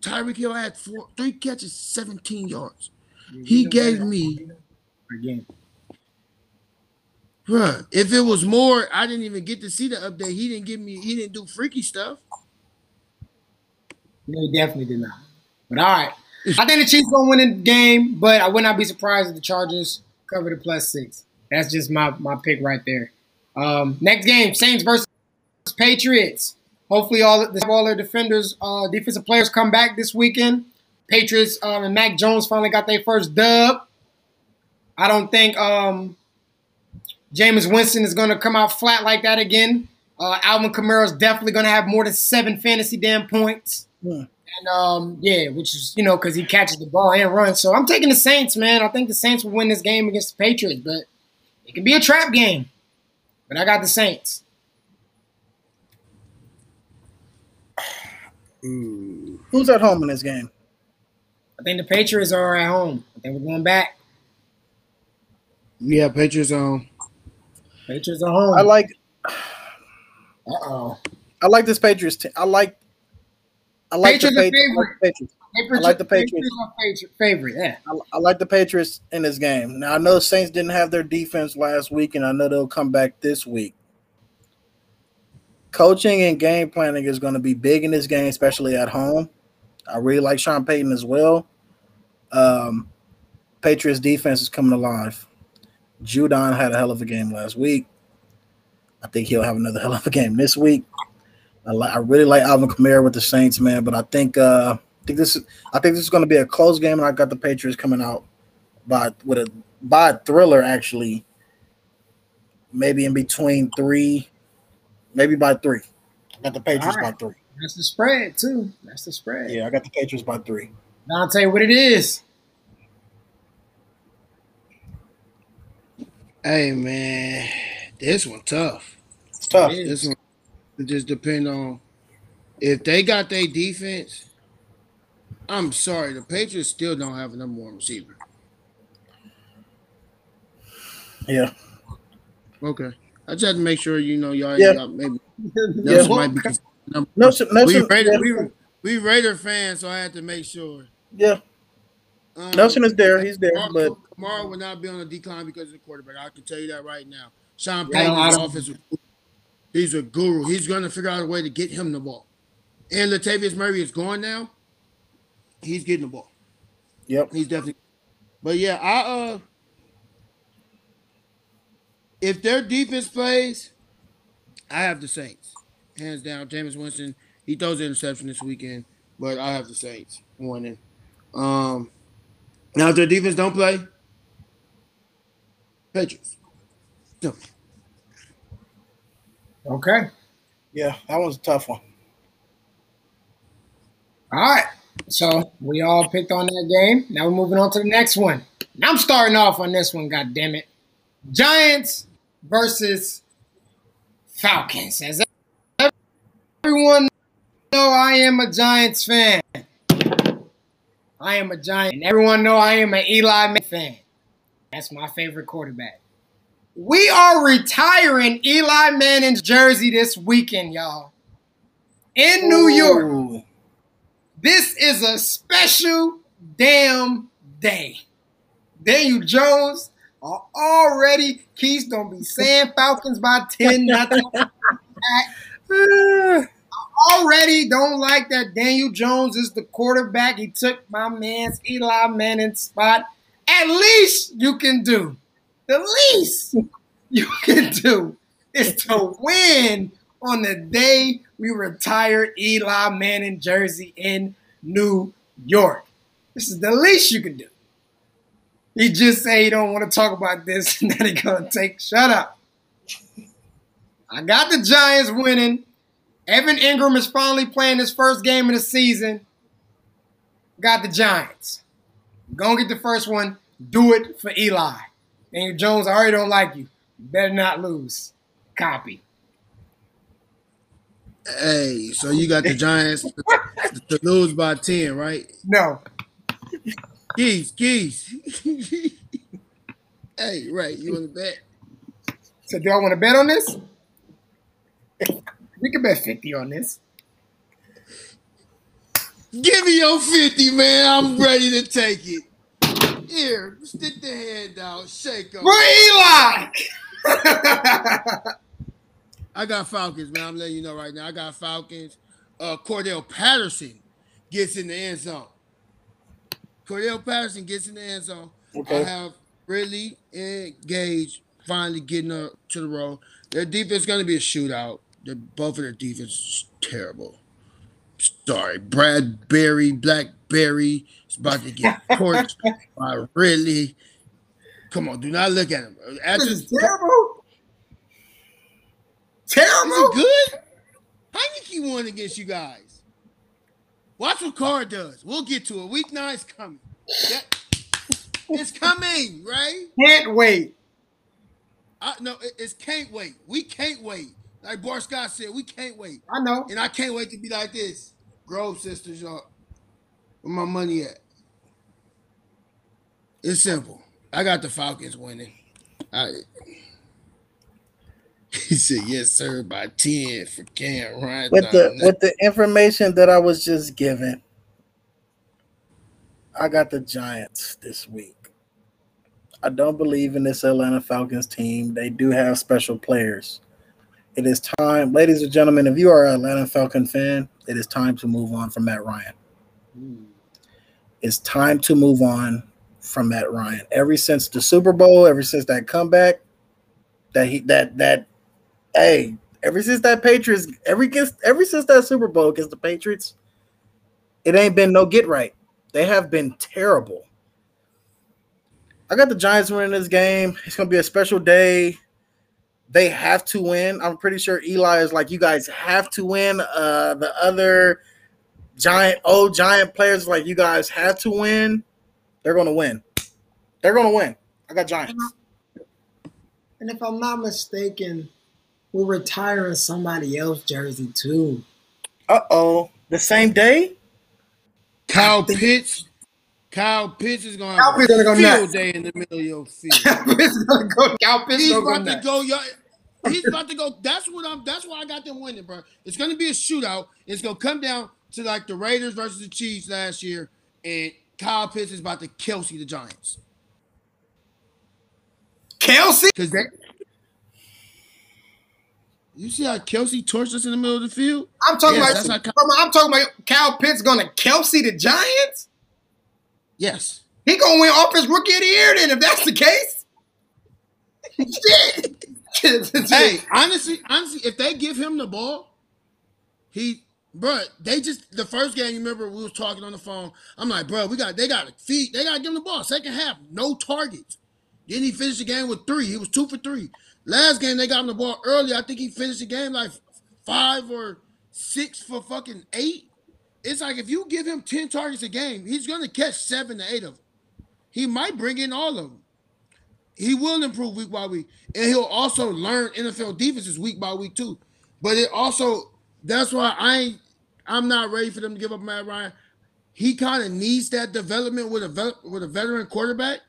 Tyreek Hill had four, three catches, 17 yards. He gave me, Again. Bruh. If it was more, I didn't even get to see the update. He didn't give me. He didn't do freaky stuff. No, he definitely did not. But all right. I think the Chiefs gonna win the game, but I would not be surprised if the Chargers cover the plus six. That's just my, my pick right there. Um, next game, Saints versus Patriots. Hopefully all the all their defenders, uh, defensive players come back this weekend. Patriots um, and Mac Jones finally got their first dub. I don't think um, Jameis Winston is going to come out flat like that again. Uh, Alvin Kamara is definitely going to have more than seven fantasy damn points. Hmm. And um, yeah, which is you know because he catches the ball and runs. So I'm taking the Saints, man. I think the Saints will win this game against the Patriots, but it can be a trap game. But I got the Saints. Who's at home in this game? I think the Patriots are at home. I think we're going back. Yeah, Patriots on. Patriots are home. I like Uh oh. I like this Patriots team. I like I like Patriots the are Patriots. I Patriots. Patriots, I like the Patriots. are Patri- favorite. Yeah. I, I like the Patriots in this game. Now I know the Saints didn't have their defense last week, and I know they'll come back this week. Coaching and game planning is going to be big in this game, especially at home. I really like Sean Payton as well. Um, Patriots defense is coming alive. Judon had a hell of a game last week. I think he'll have another hell of a game this week. I, li- I really like Alvin Kamara with the Saints, man, but I think uh, I think this is I think this is going to be a close game, and I got the Patriots coming out by with a by a thriller actually, maybe in between three, maybe by three. I got the Patriots right. by three. That's the spread too. That's the spread. Yeah, I got the Patriots by three. Now I'll tell you what it is. Hey man, this one tough. It's tough. It is. This one it just depend on if they got their defense. I'm sorry, the Patriots still don't have a number one receiver. Yeah, Okay, I just had to make sure you know y'all, Yeah. y'all maybe Yeah. Nelson might be considered number Nelson, we Nelson, Raider, yeah, we, we Raider fans, so I had to make sure. yeah, Um, Nelson is there. He's there, Kamara, but Kamara will not be on the decline because of the quarterback. I can tell you that right now. Sean Yeah, I Payton, don't- offensive, he's a guru. He's going to figure out a way to get him the ball. And Latavius Murray is gone now. He's getting the ball. yep. He's definitely. But yeah, I uh, if their defense plays, I have the Saints, hands down. Jameis Winston, he throws an interception this weekend, but I have the Saints winning. Um, now if their defense don't play, Patriots. Simple. Okay. Yeah, that was a tough one. All right. So we all picked on that game. Now we're moving on to the next one. Now I'm starting off on this one, god damn it. Giants versus Falcons. As everyone know, I am a Giants fan. I am a Giant. And everyone know I am an Eli Manning fan. That's my favorite quarterback. We are retiring Eli Manning's jersey this weekend, y'all. In New York. This is a special damn day. Daniel Jones are already Keys don't be saying Falcons by 10 nothing. already don't like that Daniel Jones is the quarterback. He took my man's Eli Manning's spot. At least you can do. The least you can do is to win on the day we retire Eli Manning jersey in New York. This is the least you can do. He just say he don't want to talk about this and then he gonna take shut up. I got the Giants winning. Evan Engram is finally playing his first game of the season. Got the Giants. Gonna get the first one. Do it for Eli. Daniel Jones, I already don't like you. Better not lose. Copy. Hey, so you got the Giants to, to lose by 10, right? No. Keys, keys. hey, right. You want to bet? So do I want to bet on this? We can bet 50 on this. Give me your 50, man. I'm ready to take it. Here, stick the hand out. Shake them. For Eli! I got Falcons, man. I'm letting you know right now. I got Falcons. Uh, Cordarrelle Patterson gets in the end zone. Cordarrelle Patterson gets in the end zone. Okay. I have Ridley and Gage finally getting up to the roll. Their defense is going to be a shootout. They're, both of their defense is terrible. Sorry, Bradberry, Blackberry is about to get torched by Ridley. Come on, do not look at him. this After is terrible. Is Terrible? it good? Heinicke won against you guys. Watch what Carr does. We'll get to it. Week nine's coming. Yeah. It's coming, right? Can't wait. I, no, it, it's can't wait. We can't wait. Like Bar Scott said, we can't wait. I know. And I can't wait to be like this. Grove sisters, y'all. Where my money at? It's simple. I got the Falcons winning. I, he said, "Yes, sir," by ten for Cam Ryan. With the with the information that I was just given, I got the Giants this week. I don't believe in this Atlanta Falcons team. They do have special players. It is time, ladies and gentlemen, if you are an Atlanta Falcon fan, it is time to move on from Matt Ryan. It's time to move on from Matt Ryan. Ever since the Super Bowl, ever since that comeback, that he that that hey, ever since that Patriots, every gets ever since that Super Bowl against the Patriots, it ain't been no get right. They have been terrible. I got the Giants winning this game. It's gonna be a special day. They have to win. I'm pretty sure Eli is like, you guys have to win. Uh, the other giant, old giant players like, you guys have to win. They're gonna win. They're gonna win. I got Giants. And if I'm not mistaken, we're retiring somebody else jersey too. Uh oh. The same day? Kyle Pitts. Kyle Pitts is Kyle have Pitts a go field nuts. day in the middle of your field. Cal Pitts gonna go. Cal Pitts He's go about to go. Y'all, he's about to go. That's what I'm. That's why I got them winning, bro. It's gonna be a shootout. It's gonna come down to like the Raiders versus the Chiefs last year, and Kyle Pitts is about to Kelce the Giants Kelce. because they. You see how Kelce torched us in the middle of the field? I'm talking Yes, about. how- I'm talking about Cal Pitts gonna Kelce the Giants. Yes. He gonna win offense rookie of the year then if that's the case. Shit. Hey, honestly, honestly, if they give him the ball, he, bro, they just the first game. You remember we was talking on the phone. I'm like, bro, we got they got to feed, they got to give him the ball. Second half, no targets. Then he finished the game with three. He was two for three. Last game they got him the ball early. I think he finished the game like five or six for fucking eight. It's like if you give him ten targets a game, he's gonna catch seven to eight of them. He might bring in all of them. He will improve week by week, and he'll also learn NFL defenses week by week too. But it also that's why I ain't I'm not ready for them to give up Matt Ryan. He kind of needs that development with a vet, with a veteran quarterback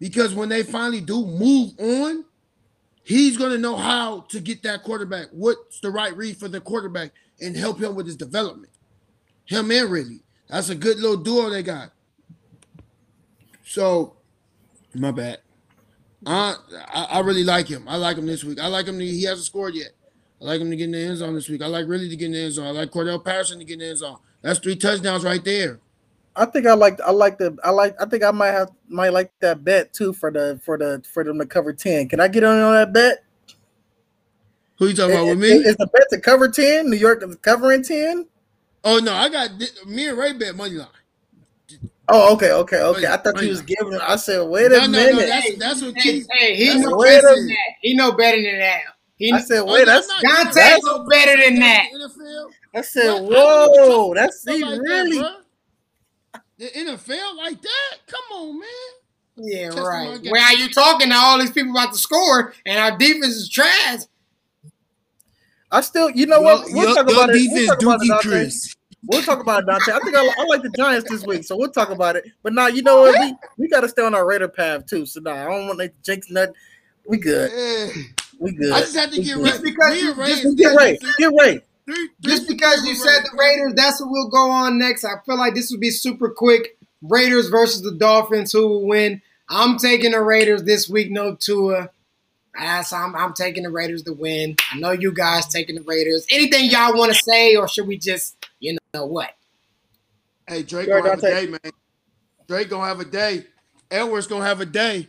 because when they finally do move on, he's gonna know how to get that quarterback. What's the right read for the quarterback and help him with his development. Him and Ridley. That's a good little duo they got. So, my bad. I, I I really like him. I like him this week. I like him. To, he hasn't scored yet. I like him to get in the end zone this week. I like really to get in the end zone. I like Cordarrelle Patterson to get in the end zone. That's three touchdowns right there. I think I like I like the I like I think I might have might like that bet too for the for the for them to cover 10. Can I get on on that bet? Who you talking about with me? Is, the bet to cover 10? New York is covering 10? Oh no, I got me and Ray bet money line. Oh, okay, okay, okay. Wait, I thought you was giving I said, wait No, a no, no, minute. that's that's what Hey, Keith. hey, he that's know better than that. He know better than that. He, I said, Oh, wait, no, that's I'm not- Dante that's know better than that. NFL. I said, What? I whoa, even that's he like really bruh. The NFL like that? Come on, man. Yeah, Testing my right. game. Why are you talking to all these people about the score and our defense is trash? I still you know what? Your- We'll your- talk your about it. We'll defense talk about it, Dookie Dante. Chris. We'll talk about it, Dante. I think I, I like the Giants this week, so we'll talk about it. But now you know what? We, we got to stay on our Raider path too. So now I don't want to jinx nothing. We good. We good. I just had to We get. Ray. Just because you- Ray just Get Ray. Get Ray. Just because you said the Raiders, that's what we'll go on next. I feel like this would be super quick. Raiders versus the Dolphins, who will win? I'm taking the Raiders this week. No Tua. As I'm, I'm taking the Raiders to win. I know you guys taking the Raiders. Anything y'all want to say, or should we just, you know what? Hey, Drake Go gonna have a day, man. Drake gonna have a day. Edwards gonna have a day.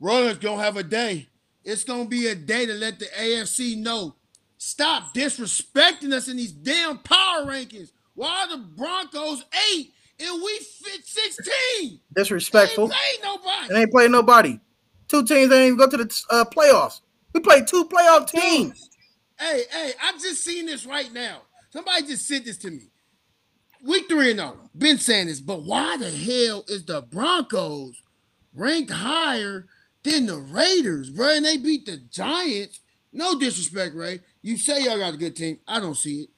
Rollins gonna have a day. It's gonna be a day to let the AFC know. Stop disrespecting us in these damn power rankings. Why are the Broncos eight and we fit 16? Disrespectful. They ain't nobody. And ain't playing nobody. Two teams ain't even go to the uh, playoffs. We played two playoff teams. Hey, hey, I just seen this right now. Somebody just sent this to me. week three and zero. Been saying this, but why the hell is the Broncos ranked higher than the Raiders, bro? And they beat the Giants. No disrespect, Ray. You say y'all got a good team. I don't see it.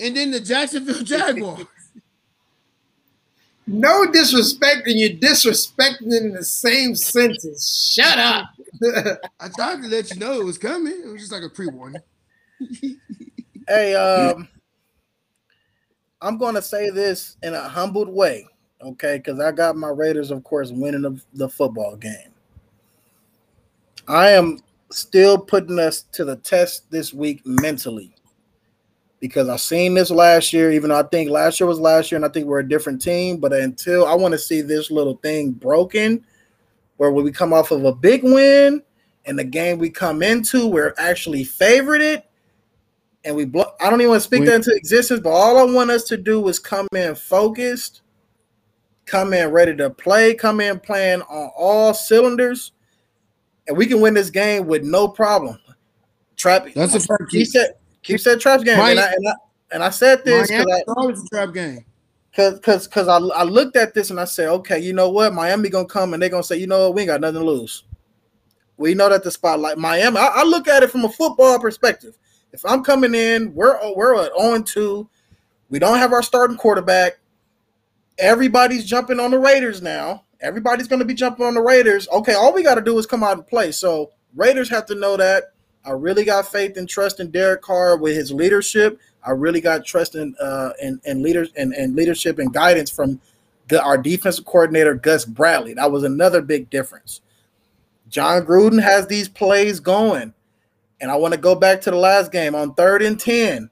And then the Jacksonville Jaguars. No disrespect, and you're disrespecting in the same sentence. Shut up. I tried to let you know it was coming. It was just like a pre-warning. Hey, um, I'm going to say this in a humbled way, okay? Because I got my Raiders, of course, winning the, the football game. I am still putting us to the test this week mentally because I've seen this last year, even though I think last year was last year and I think we're a different team. But until I want to see this little thing broken, where we come off of a big win and the game we come into, we're actually favored it and we blow. I don't even want to speak We- that into existence, but all I want us to do is come in focused, come in ready to play, come in playing on all cylinders, and we can win this game with no problem. Trap. That's a fair He said. Keep said Traps game, and, I, and, I, and I said this because Miami I always a trap game. Cause, cause, cause I, I looked at this and I said, okay, you know what? Miami gonna come and they're gonna say, you know what? We ain't got nothing to lose. We know that the spotlight, Miami. I, I look at it from a football perspective. If I'm coming in, we're we're at 0 2. We don't have our starting quarterback. Everybody's jumping on the Raiders now. Everybody's gonna be jumping on the Raiders. Okay, all we got to do is come out and play. So Raiders have to know that. I really got faith and trust in Derek Carr with his leadership. I really got trust in uh in, in leaders and, and leadership and guidance from the, our defensive coordinator Gus Bradley. That was another big difference. Jon Gruden has these plays going, and I want to go back to the last game on third and ten.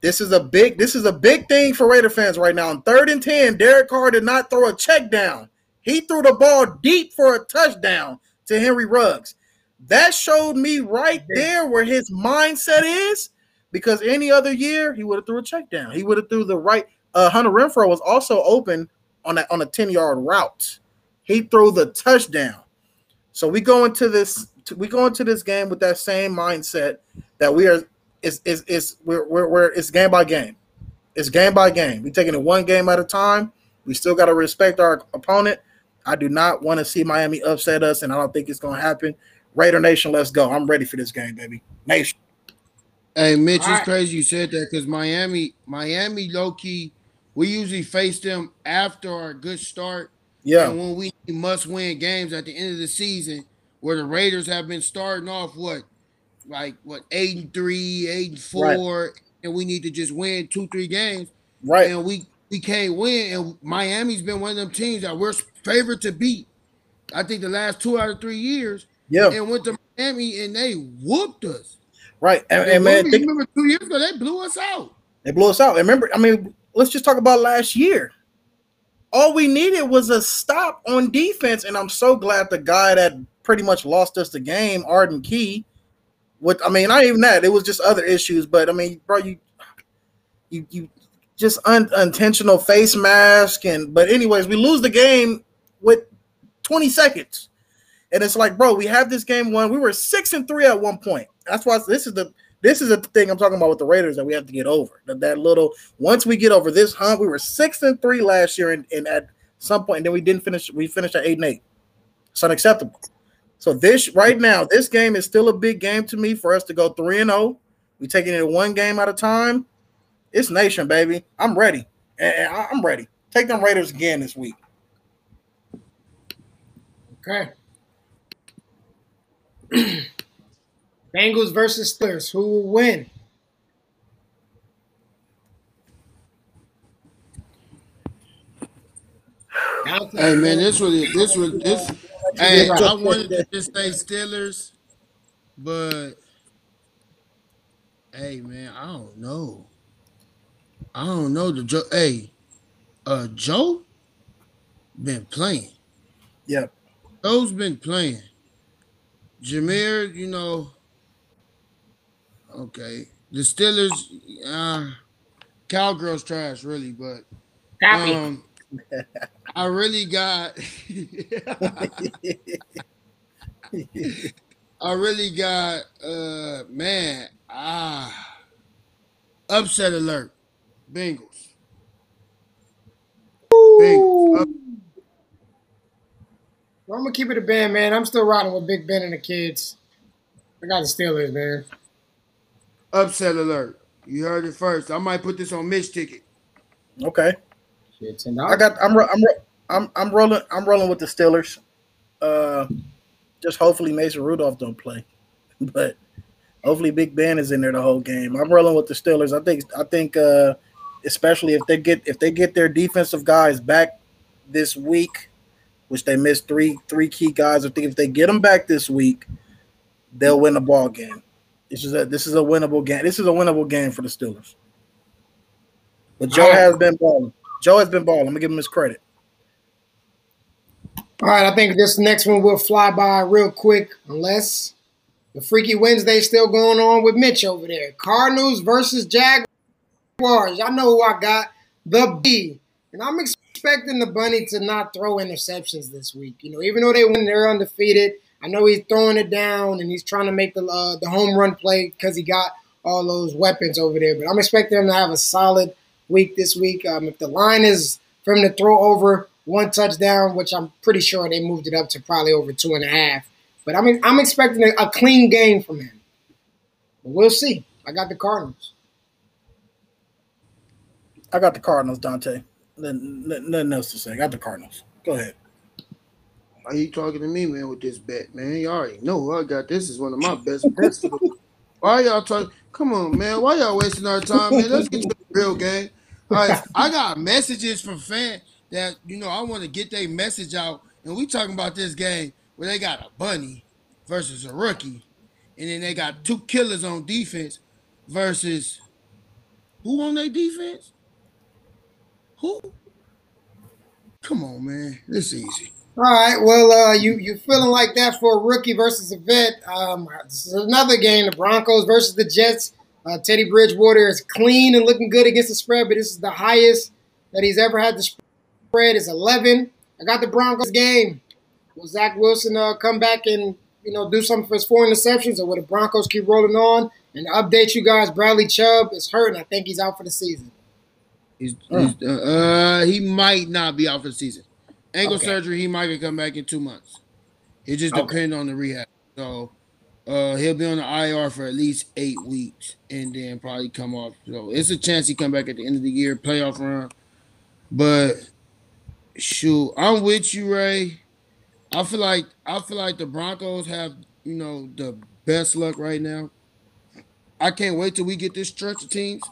This is a big this is a big thing for Raider fans right now. On third and ten, Derek Carr did not throw a check down. He threw the ball deep for a touchdown to Henry Ruggs. That showed me right there where his mindset is. Because any other year, he would have threw a check down. He would have threw the right. Uh, Hunter Renfrow was also open on that on a ten yard route. He threw the touchdown. So we go into this. We go into this game with that same mindset that we are. Is is is we're, we're, we're it's game by game. It's game by game. We're taking it one game at a time. We still got to respect our opponent. I do not want to see Miami upset us, and I don't think it's going to happen. Raider Nation, let's go. I'm ready for this game, baby. Nation. Hey, Mitch, All it's right. crazy you said that because Miami, Miami, low key, we usually face them after our good start. Yeah. And when we must win games at the end of the season, where the Raiders have been starting off what, like what eight and three, eight and four, and we need to just win two, three games, Right. and we we can't win. And Miami's been one of them teams that we're favored to beat. I think the last two out of three years, Yeah. and went to Miami and they whooped us. Right. And, And and man, think, remember two years ago they blew us out. they blew us out. And remember, I mean, let's just talk about last year. All we needed was a stop on defense, and I'm so glad the guy that pretty much lost us the game, Arden Key. With I mean, not even that. It was just other issues, but I mean, bro, you you you just un, unintentional face mask and but anyways, we lose the game with 20 seconds. And it's like, bro, we have this game won. We were six and three at one point. That's why this is the this is the thing I'm talking about with the Raiders that we have to get over. That, that little once we get over this hump, we were six and three last year, and, and at some point, and then we didn't finish. We finished at eight and eight. It's unacceptable. So this right now, this game is still a big game to me for us to go three and zero. We taking it one game at a time. It's nation, baby. I'm ready. And, I'm ready. Take them Raiders again this week. Okay. Bengals versus Steelers. Who will win? Hey man, this was this was this. Hey, I wanted to just say Steelers, but hey man, I don't know. I don't know the Joe. Hey, uh, Joe been playing. Yep. Joe's been playing. Jameer, you know. Okay, the Steelers. Uh, cowgirls trash, really, but um, I really got. I really got uh man ah upset alert Bengals Woo! I'm gonna keep it a band, man. I'm still riding with Big Ben and the kids. I got the Steelers, man. Upset alert. You heard it first. I might put this on Mitch ticket. Okay. I got. I'm. I'm. I'm. I'm rolling. I'm rolling with the Steelers. Uh, just hopefully Mason Rudolph don't play, but hopefully Big Ben is in there the whole game. I'm rolling with the Steelers. I think. I think. Uh, especially if they get if they get their defensive guys back this week, which they missed three three key guys. I think if they get them back this week, they'll win the ball game. This is a this is a winnable game. This is a winnable game for the Steelers. But Joe right. has been balling. Joe has been balling. I'm gonna give him his credit. All right, I think this next one will fly by real quick, unless the Freaky Wednesday still going on with Mitch over there. Cardinals versus Jaguars. Y'all know who I got. The B. And I'm expecting the Bunny to not throw interceptions this week. You know, even though they win, they're undefeated. I know he's throwing it down and he's trying to make the uh, the home run play because he got all those weapons over there. But I'm expecting him to have a solid week this week. Um, if the line is for him to throw over one touchdown, which I'm pretty sure they moved it up to probably over two and a half. But I'm I'm expecting a, a clean game from him. But we'll see. I got the Cardinals. I got the Cardinals, Dante. Nothing else to say. I got the Cardinals. Go ahead. Why you talking to me, man, with this bet, man? Y'all already know I got this is one of my best bets. Why y'all talking? Come on, man. Why y'all wasting our time, man? Let's get to the real game. All right, I got messages from fans that you know I want to get their message out, and we talking about this game where they got a bunny versus a rookie, and then they got two killers on defense versus who on their defense? Who? Come on, man. This easy. All right. Well, uh, you you feeling like that for a rookie versus a vet? Um, this is another game: the Broncos versus the Jets. Uh, Teddy Bridgewater is clean and looking good against the spread, but this is the highest that he's ever had. The spread is 11. I got the Broncos game. Will Zach Wilson uh, come back and you know do something for his four interceptions, or will the Broncos keep rolling on? And update you guys: Bradley Chubb is hurt, and I think he's out for the season. He's, he's uh, uh, he might not be out for the season. Ankle okay. surgery, he might come back in two months. It just okay. depends on the rehab. So uh, he'll be on the IR for at least eight weeks and then probably come off. So it's a chance he come back at the end of the year, playoff run. But shoot, I'm with you, Ray. I feel like I feel like the Broncos have, you know, the best luck right now. I can't wait till we get this stretch of teams.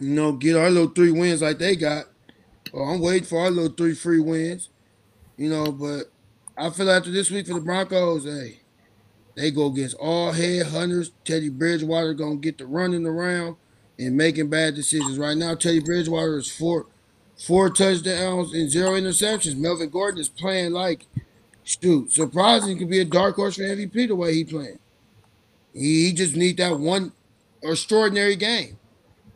You know, get our little three wins like they got. Oh, I'm waiting for our little three free wins, you know. But I feel after this week for the Broncos, hey, they go against all head hunters. Teddy Bridgewater gonna get the running around and making bad decisions. Right now, Teddy Bridgewater is four four touchdowns and zero interceptions. Melvin Gordon is playing like shoot, surprising could be a dark horse for MVP the way he playing. He, he just need that one extraordinary game,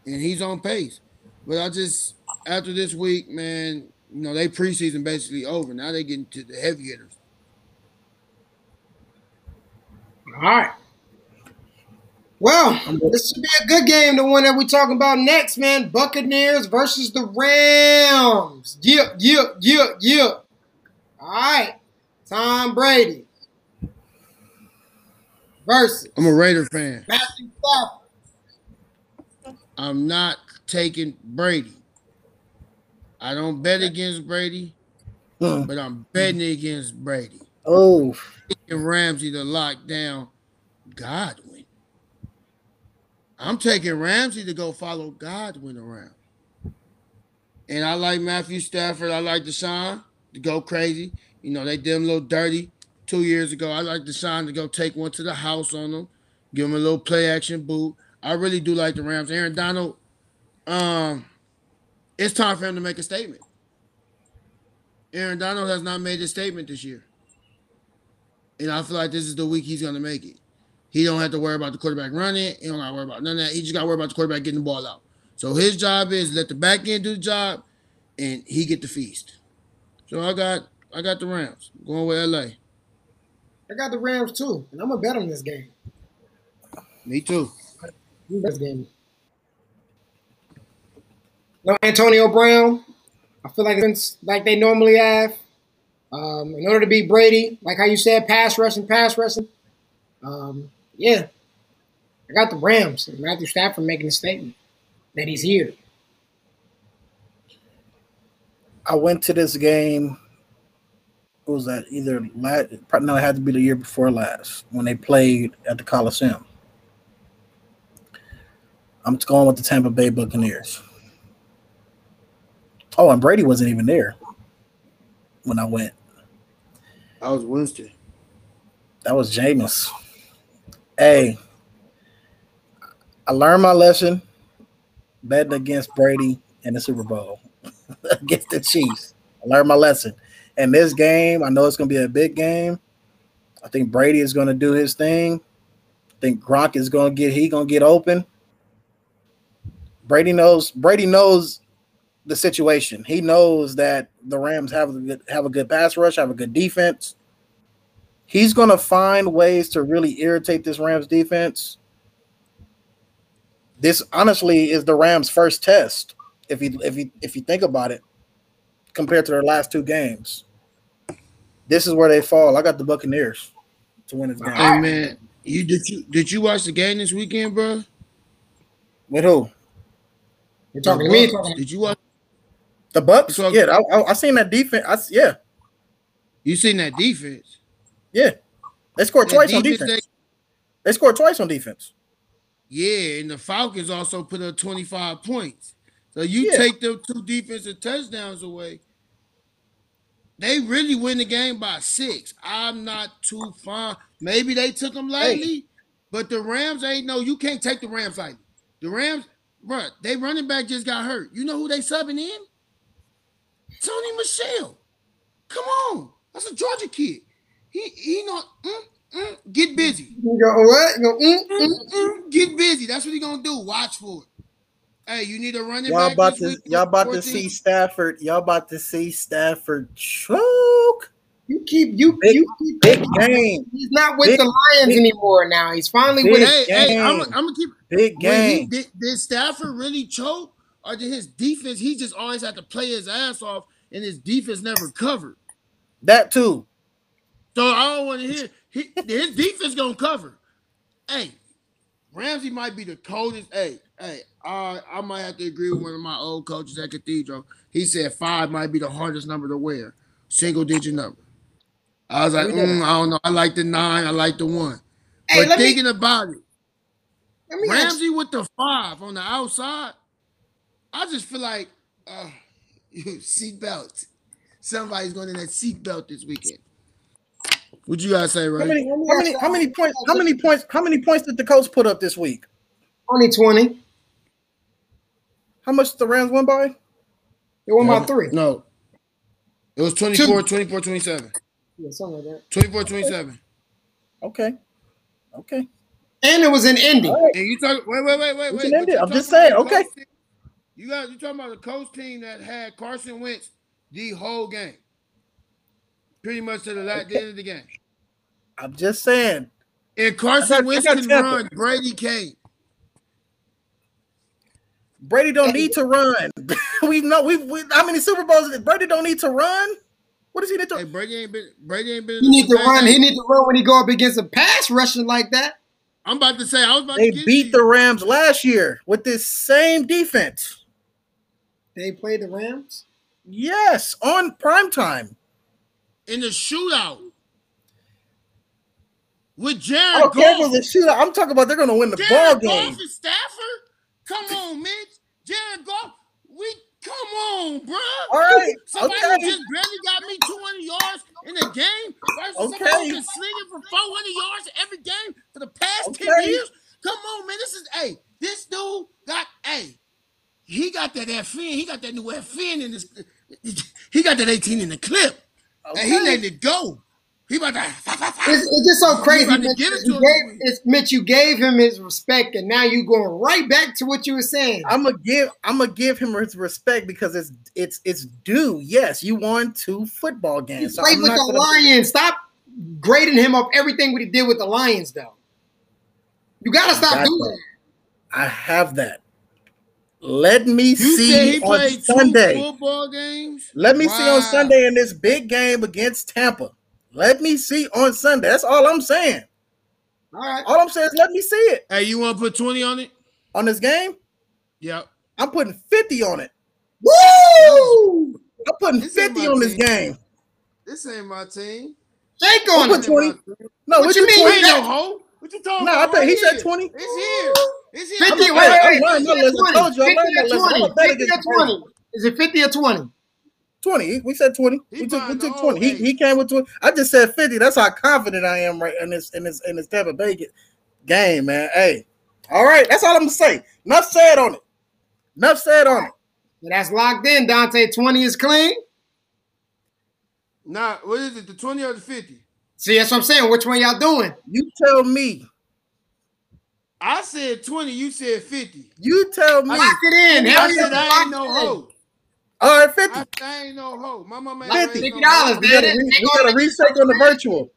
and he's on pace. But I just after this week, man, you know, they preseason basically over. Now they getting to the heavy hitters. All right. Well, this should be a good game. The one that we're talking about next, man. Buccaneers versus the Rams. Yeah, yeah, yeah, yeah. All right. Tom Brady versus. I'm a Raider fan. Matthew Stafford. I'm not taking Brady. I don't bet against Brady, hmm. but I'm betting against Brady. Oh, taking Ramsey to lock down Godwin. I'm taking Ramsey to go follow Godwin around. And I like Matthew Stafford. I like DeSean to go crazy. You know, they did him a little dirty two years ago. I like DeSean to go take one to the house on them, give him a little play action boot. I really do like the Rams. Aaron Donald, um, it's time for him to make a statement. Aaron Donald has not made a statement this year. And I feel like this is the week he's going to make it. He don't have to worry about the quarterback running. He don't have to worry about none of that. He just got to worry about the quarterback getting the ball out. So his job is let the back end do the job, and he get the feast. So I got I got the Rams going with LA. I got the Rams too, and I'm gonna bet on this game. Me too. This game. No Antonio Brown. I feel like it's like they normally have. Um, in order to beat Brady, like how you said, pass rushing, pass rushing. Um, yeah, I got the Rams. Matthew Stafford making a statement that he's here. I went to this game. What was that? Either last, no, it had to be the year before last when they played at the Coliseum. I'm going with the Tampa Bay Buccaneers. Oh, and Brady wasn't even there when I went. I was Winston. That was Jameis. Hey, I learned my lesson betting against Brady in the Super Bowl against the Chiefs. I learned my lesson. And this game, I know it's going to be a big game. I think Brady is going to do his thing. I think Gronk is going to get he going to get open. Brady knows Brady knows the situation. He knows that the Rams have a good, have a good pass rush, have a good defense. He's going to find ways to really irritate this Rams defense. This honestly is the Rams' first test, if you if you if you think about it, compared to their last two games. This is where they fall. I got the Buccaneers to win this game. Hey man, you did you did you watch the game this weekend, bro? With who? You're talking to me. Talking Did you watch? The Bucks. So- yeah, I, I, I seen that defense. I, yeah, You seen that defense? yeah. They scored That twice on defense defense. They scored twice on defense. Yeah, and the Falcons also put up 25 points. So you Yeah. take them two defensive touchdowns away. They really win the game by six. I'm not too fine. Maybe they took them lightly, but the Rams ain't no. You can't take the Rams lightly. The Rams, bruh, they running back just got hurt. You know who they subbing in? Sony Michel. Come on, that's a Georgia kid. He he not mm, mm, get busy. You go what? You go, mm, mm. Mm-mm, Get busy. That's what he gonna do. Watch for it. Hey, you need a running Y'all back. about to y'all about to see Stafford. Y'all about to see Stafford choke. You keep you Big- you keep Big game. He's not with Big- the Lions big- anymore now. He's finally big with Hey, hey, I'm game. gonna keep. Big When he, game. did, did Stafford really choke, or did his defense? He just always had to play his ass off, and his defense never covered. That too. So I don't want to hear he, his defense gonna cover. Hey, Ramsey might be the coldest. Hey, hey, I I might have to agree with one of my old coaches at Cathedral. He said five might be the hardest number to wear, single digit number. I was like, mm, I don't know. I like the nine. I like the one. Hey, but let me- thinking about it, Let me ask Ramsey with the five on the outside, I just feel like uh, seatbelt. Somebody's going in that seatbelt this weekend. What you guys say, How right? many, how many, how many points? How many points? How many points did the coach put up this week? only twenty. How much did the Rams win by? They won by three. No. It was 24, 24, 27. Yeah, something like that. 24, 27. Okay. Okay. And it was in Indy. All right. And you talk wait, wait, wait, wait, We wait. can but end it. you I'm just saying, okay. team- You got you talking about the coach team that had Carson Wentz the whole game. Pretty much to the, la- the end of the game. I'm just saying. And Carson Wentz can Tampa. run. Brady can't. Brady don't need to run. we know we, we how many Super Bowls Brady don't need to run? What does he need to Hey, Brady ain't been Brady ain't been. He need to run. game. He need to run when he go up against a pass rushing like that. I'm about to say I was about They to get beat you. the Rams last year with this same defense. They played the Rams. Yes, on prime time. in the shootout with I Jared don't Goff. for the shootout. I'm talking about they're gonna win the ball game. Goff and Stafford? Come on, Mitch. Jared Goff, we come on, bro. All right, Somebody okay. just barely got me 200 yards in a game versus somebody Okay. who's been slinging for 400 yards every game for the past Okay. 10 years. Come on, man. This is hey, this dude got hey, he got that FN, he got that new FN in his he got that 18 in the clip. And he letting it go. He about to It's, it's just so crazy. to Mitch. give it to You him. gave, it's, Mitch, you gave him his respect, and now you going right back to what you were saying. I'm gonna give I'm gonna give him his respect because it's it's it's due. Yes, you won two football games. So played I'm with not the gonna- Lions. Stop grading him up everything what he did with the Lions, though. You gotta stop Got doing that. that. I have that. Let me You see on Sunday. football games. Let me see on Sunday in this big game against Tampa. Let me see on Sunday. That's all I'm saying. All right. All I'm saying is let me see it Hey, you want to put twenty on it? on this game. Yep. I'm putting 50 on it. Woo! I'm putting This 50 my on this team. game. This ain't my team. Shake I'll on put it. 20. No, What what you you mean? You 20? ain't no hoe. What you talking No, I about? thought he said 20. It's here. It's here. 50, I'm- wait, hey, wait, I'm learning my 50 or lesson. I 20? told you, I 50 learned my or lesson. I'm a better 50 or 20? Is it 50 or 20? 20. We said 20. He We took, we took 20. He, he came with 20. I just said 50. That's how confident I am right in this in this in this Tampa Bay ge- game, man. Hey. All right. That's all I'm gonna say. Enough said on it. Enough said on it. So that's locked in. Dante, 20 is clean. Nah, what is it? The twenty or the fifty? See, that's what I'm saying. Which one y'all doing? You tell me. I said twenty. You said fifty. You tell me. Lock it in. I Hell said yeah, I ain't no it hoe. All right, 50. I, I ain't no hoe. My mama ain't Like raised fifty no hoe. dollars, We gotta, man. we gotta recheck on the virtual.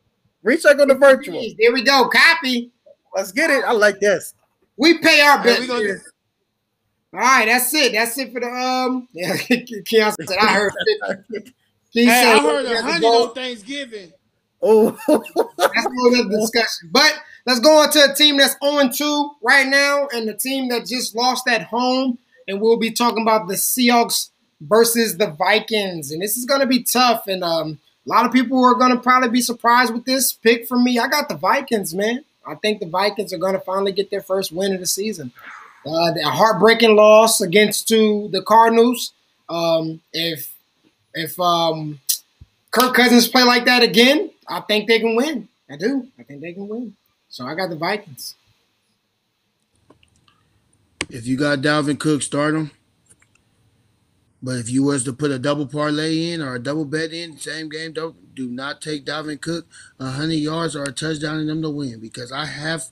Recheck on the virtual. There we go. Copy. Let's get it. I like this. We pay our Hey, bills. we gonna. All right, that's it. That's it for the um. Yeah, Keon said I heard fifty. He Hey, said I heard we a hundred on Thanksgiving. Oh, That's a whole other discussion. But let's go on to a team that's 0-2 right now, and the team that just lost at home. And we'll be talking about the Seahawks versus the Vikings. And this is going to be tough. And um, a lot of people are going to probably be surprised with this pick from me. I got the Vikings, man. I think the Vikings are going to finally get their first win of the season. Uh, a heartbreaking loss against to the Cardinals. Um, if if um, Kirk Cousins play like that again, I think they can win. I do. I think they can win. So I got the Vikings. If you got Dalvin Cook, start him. But if you was to put a double parlay in or a double bet in, same game, don't do not take Dalvin Cook a hundred yards or a touchdown in them to win because I have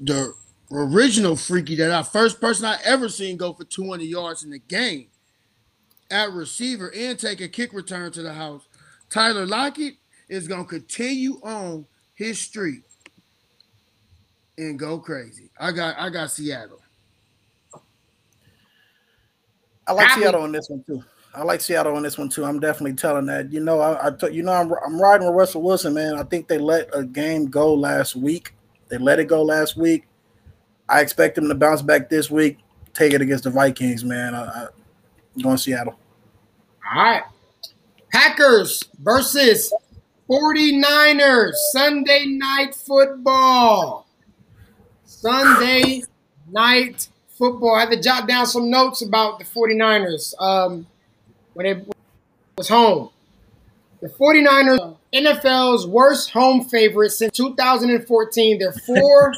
the original freaky that I first person I ever seen go for 200 yards in the game at receiver and take a kick return to the house. Tyler Lockett is gonna continue on his streak and go crazy. I got I got Seattle. I like Happy- Seattle on this one too. I like Seattle on this one too. I'm definitely telling that. You know, I, I t- you know, I'm I'm riding with Russell Wilson, man. I think they let a game go last week. They let it go last week. I expect them to bounce back this week. Take it against the Vikings, man. I, I, I'm going Seattle. All right. Packers versus 49ers. Sunday night football. Sunday night football. I had to jot down some notes about the 49ers um, when it was home. The 49ers, NFL's worst home favorite since 2014. They're 4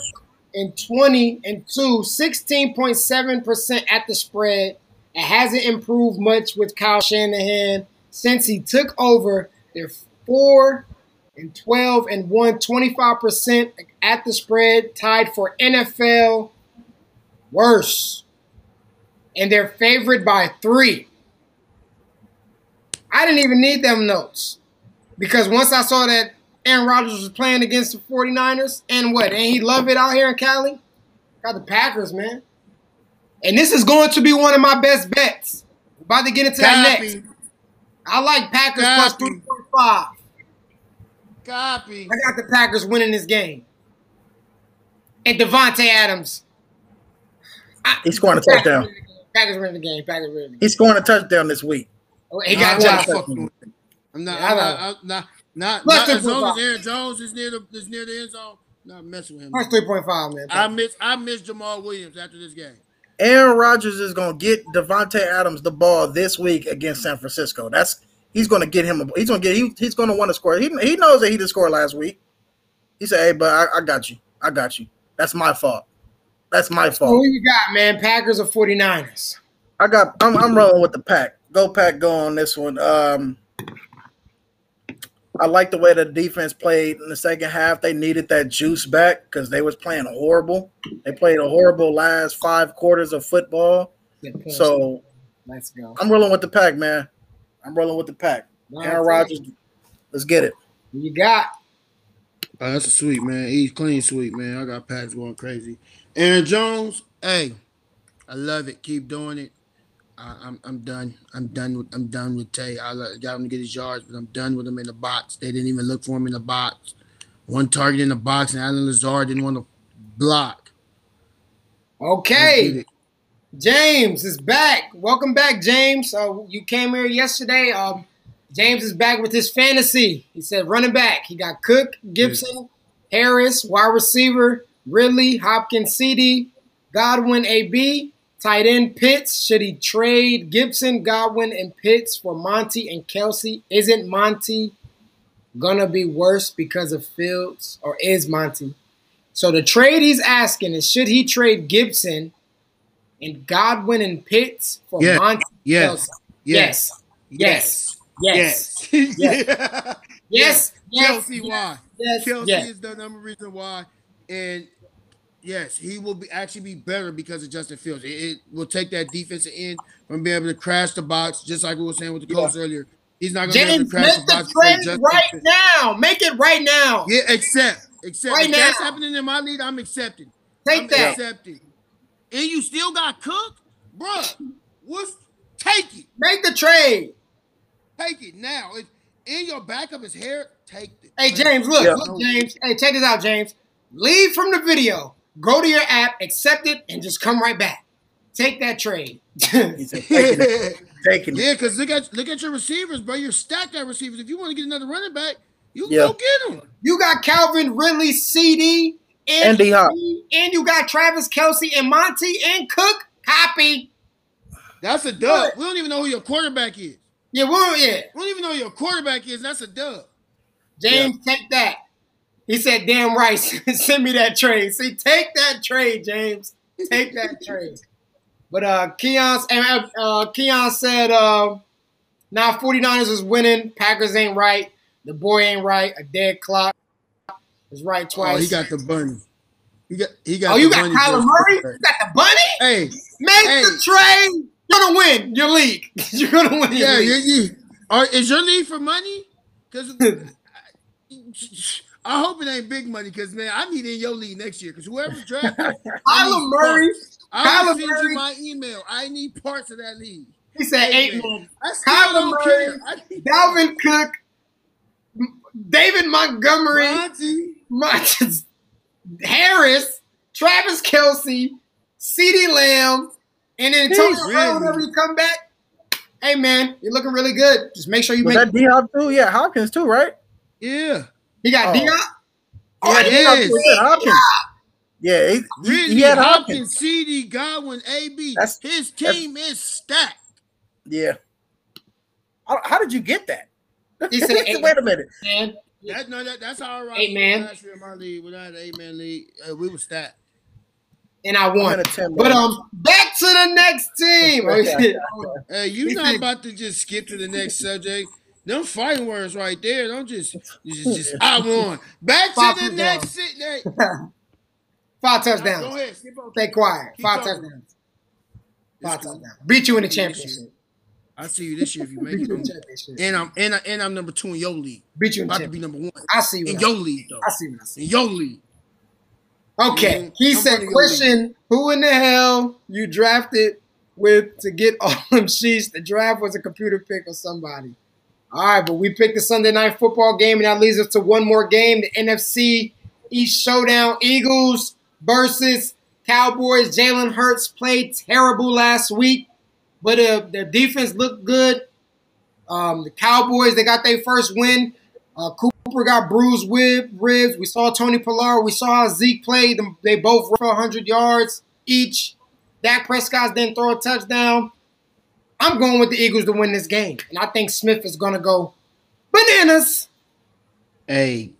and 20 and 2, 16.7% at the spread. It hasn't improved much with Kyle Shanahan since he took over. They're 4 and 12 and 1, 25% at the spread, tied for NFL worse. And they're favored by three. I didn't even need them notes because once I saw that Aaron Rodgers was playing against the 49ers, and what? And he love it out here in Cali? Got the Packers, man. And this is going to be one of my best bets. About to get into that next. I like Packers Copy. 3.5. Copy. I got the Packers winning this game. And Davante Adams. I- He's scoring a touchdown. winning the game. Packers winning the game. Packers winning the game. He's scoring a touchdown this week. Oh, He Nah, got I'm not Josh. fucking with it. I'm not. Yeah, I I'm not, not, not, as the long as. Aaron Jones is near the is near the end zone. Not messing with him. That's Plus 3.5, man. I miss I miss Jamaal Williams after this game. Aaron Rodgers is going to get Davante Adams the ball this week against San Francisco. That's he's going to get him. A, he's going to get. He, he's going to want to score. He, he knows that he didn't score last week. He said, "Hey, but I, I got you. I got you. That's my fault. That's my So fault. who you got, man? Packers or 49ers? I got. I'm, I'm rolling with the pack. Go pack. Go on this one. Um, I like the way the defense played in the second half. They needed that juice back because they was playing horrible. They played a horrible last five quarters of football. So let's go. I'm rolling with the pack, man. I'm rolling with the pack. Aaron Rodgers, let's get it. You got? Oh, that's a sweet man. He's clean sweet man. I got packs going crazy. Aaron Jones, hey, I love it. Keep doing it. I, I'm I'm done. I'm done with I'm done with Tay. I got him to get his yards, but I'm done with him in the box. They didn't even look for him in the box. One target in the box, and Allen Lazard didn't want to block. Okay. James is back. Welcome back, James. Uh, you came here yesterday. Um, James is back with his fantasy. He said running back. He got Cook, Gibson, Harris, wide receiver, Ridley, Hopkins, CD, Godwin, AB, tight end Pitts. Should he trade Gibson, Godwin, and Pitts for Monty and Kelce? Isn't Monty gonna be worse because of Fields, or is Monty? So the trade he's asking is should he trade Gibson and Godwin and Pitts for Yeah. Monty? Yes. Kelce? Yes. Yes. Yes. Yes. Yes. Yes. Yes. Kelce, why? Yes. Kelce Yes. is the number reason why, and yes, he will be actually be better because of Justin Fields. It, it will take that defensive end from being able to crash the box, just like we were saying with the Colts earlier. He's not going to be able James, to crash make the the box. because trade right Fields- now. Make it right now. Yeah, accept, accept. Right if that's now. happening in my league, I'm accepting. Take I'm that. accepting. And you still got Cook, bruh. What's take it? Make the trade. Take it now. If in your backup is hair, take it. Hey, James, look, Yeah. look, James. Hey, check this out, James. Leave from the video. Go to your app, accept it, and just come right back. Take that trade. Taking it. Yeah, because look at look at your receivers, bro. You're stacked at receivers. If you want to get another running back, you can Yeah. go get him. you got Calvin Ridley, CD, And D-Hop. and you got Travis Kelce and Monty and Cook. Copy. That's a dub. What? We don't even know who your quarterback is. Yeah, well, yeah. We don't even know who your quarterback is. That's a dub. James, take that. He said, "Damn right, send me that trade." See, take that trade, James. Take that trade. But uh, Keon and uh, Keon said, uh, "Now 49ers is winning. Packers ain't right. The boy ain't right. A dead clock is right twice." Oh, he got the bunny. He got he got. Oh, the you got bunny Kyler Murray. You got the bunny. Hey, Make Hey. the trade. You're gonna win your league. You're gonna win your yeah, league. you, you, are, is your league for money? Because I hope it ain't big money. Because man, I need in your league next year. Because whoever's drafted, I Kyler Murray. I will send Murray- you my email. I need parts of that league. He said Hey, eight man. man. I still Kyler don't Murray, care. I need Dalvin Cook, David Montgomery, Monty. Mon- Harris, Travis Kelce, CeeDee Lamb, and then Antonio Jeez, Brown really? whenever you come back. Hey man, you're looking really good. Just make sure you Was make. that D Hop too? Yeah, Hopkins too, right? Yeah. He got Oh. Dion. Yeah, it is. too. He had Hopkins. Yeah, he, he, he had Hopkins, Hopkins. CD, Godwin, AB. That's- His that's- team is stacked. Yeah. How, how did you get that? He said eight. Wait a minute. Man, That, no, that, that's how I rock Eight man. last year in my league. When I had an eight man league, uh, we were stacked. and I won. But um, back to the next team. Hey, you He not about to just skip to the next subject. Them fighting words right there. Don't just, just, just I won. Back Five to the next sit. Five go touchdowns. ahead. Skip on. Stay quiet. Keep Five talking. touchdowns. It's Five cool. touchdowns. Beat you in the Beat you this championship. I see you this year if you make it. you in the though. championship. And I'm and, I, and I'm number two in your league. Beat you in the About to be number one I see you in your league though. I see what I see. In your league. Okay. He I'm said, question, who in the hell you drafted with to get all them sheets? The draft was a computer pick or somebody. All right, but we picked the Sunday night football game, and that leads us to one more game, the NFC East Showdown. Eagles versus Cowboys. Jalen Hurts played terrible last week, but uh, their defense looked good. Um, the Cowboys, they got their first win. Uh, Cooper got bruised rib, ribs. We saw Tony Pollard. We saw Zeke play. They both ran for 100 yards each. Dak Prescott didn't throw a touchdown. I'm going with the Eagles to win this game. And I think Smith is going to go bananas. Hey,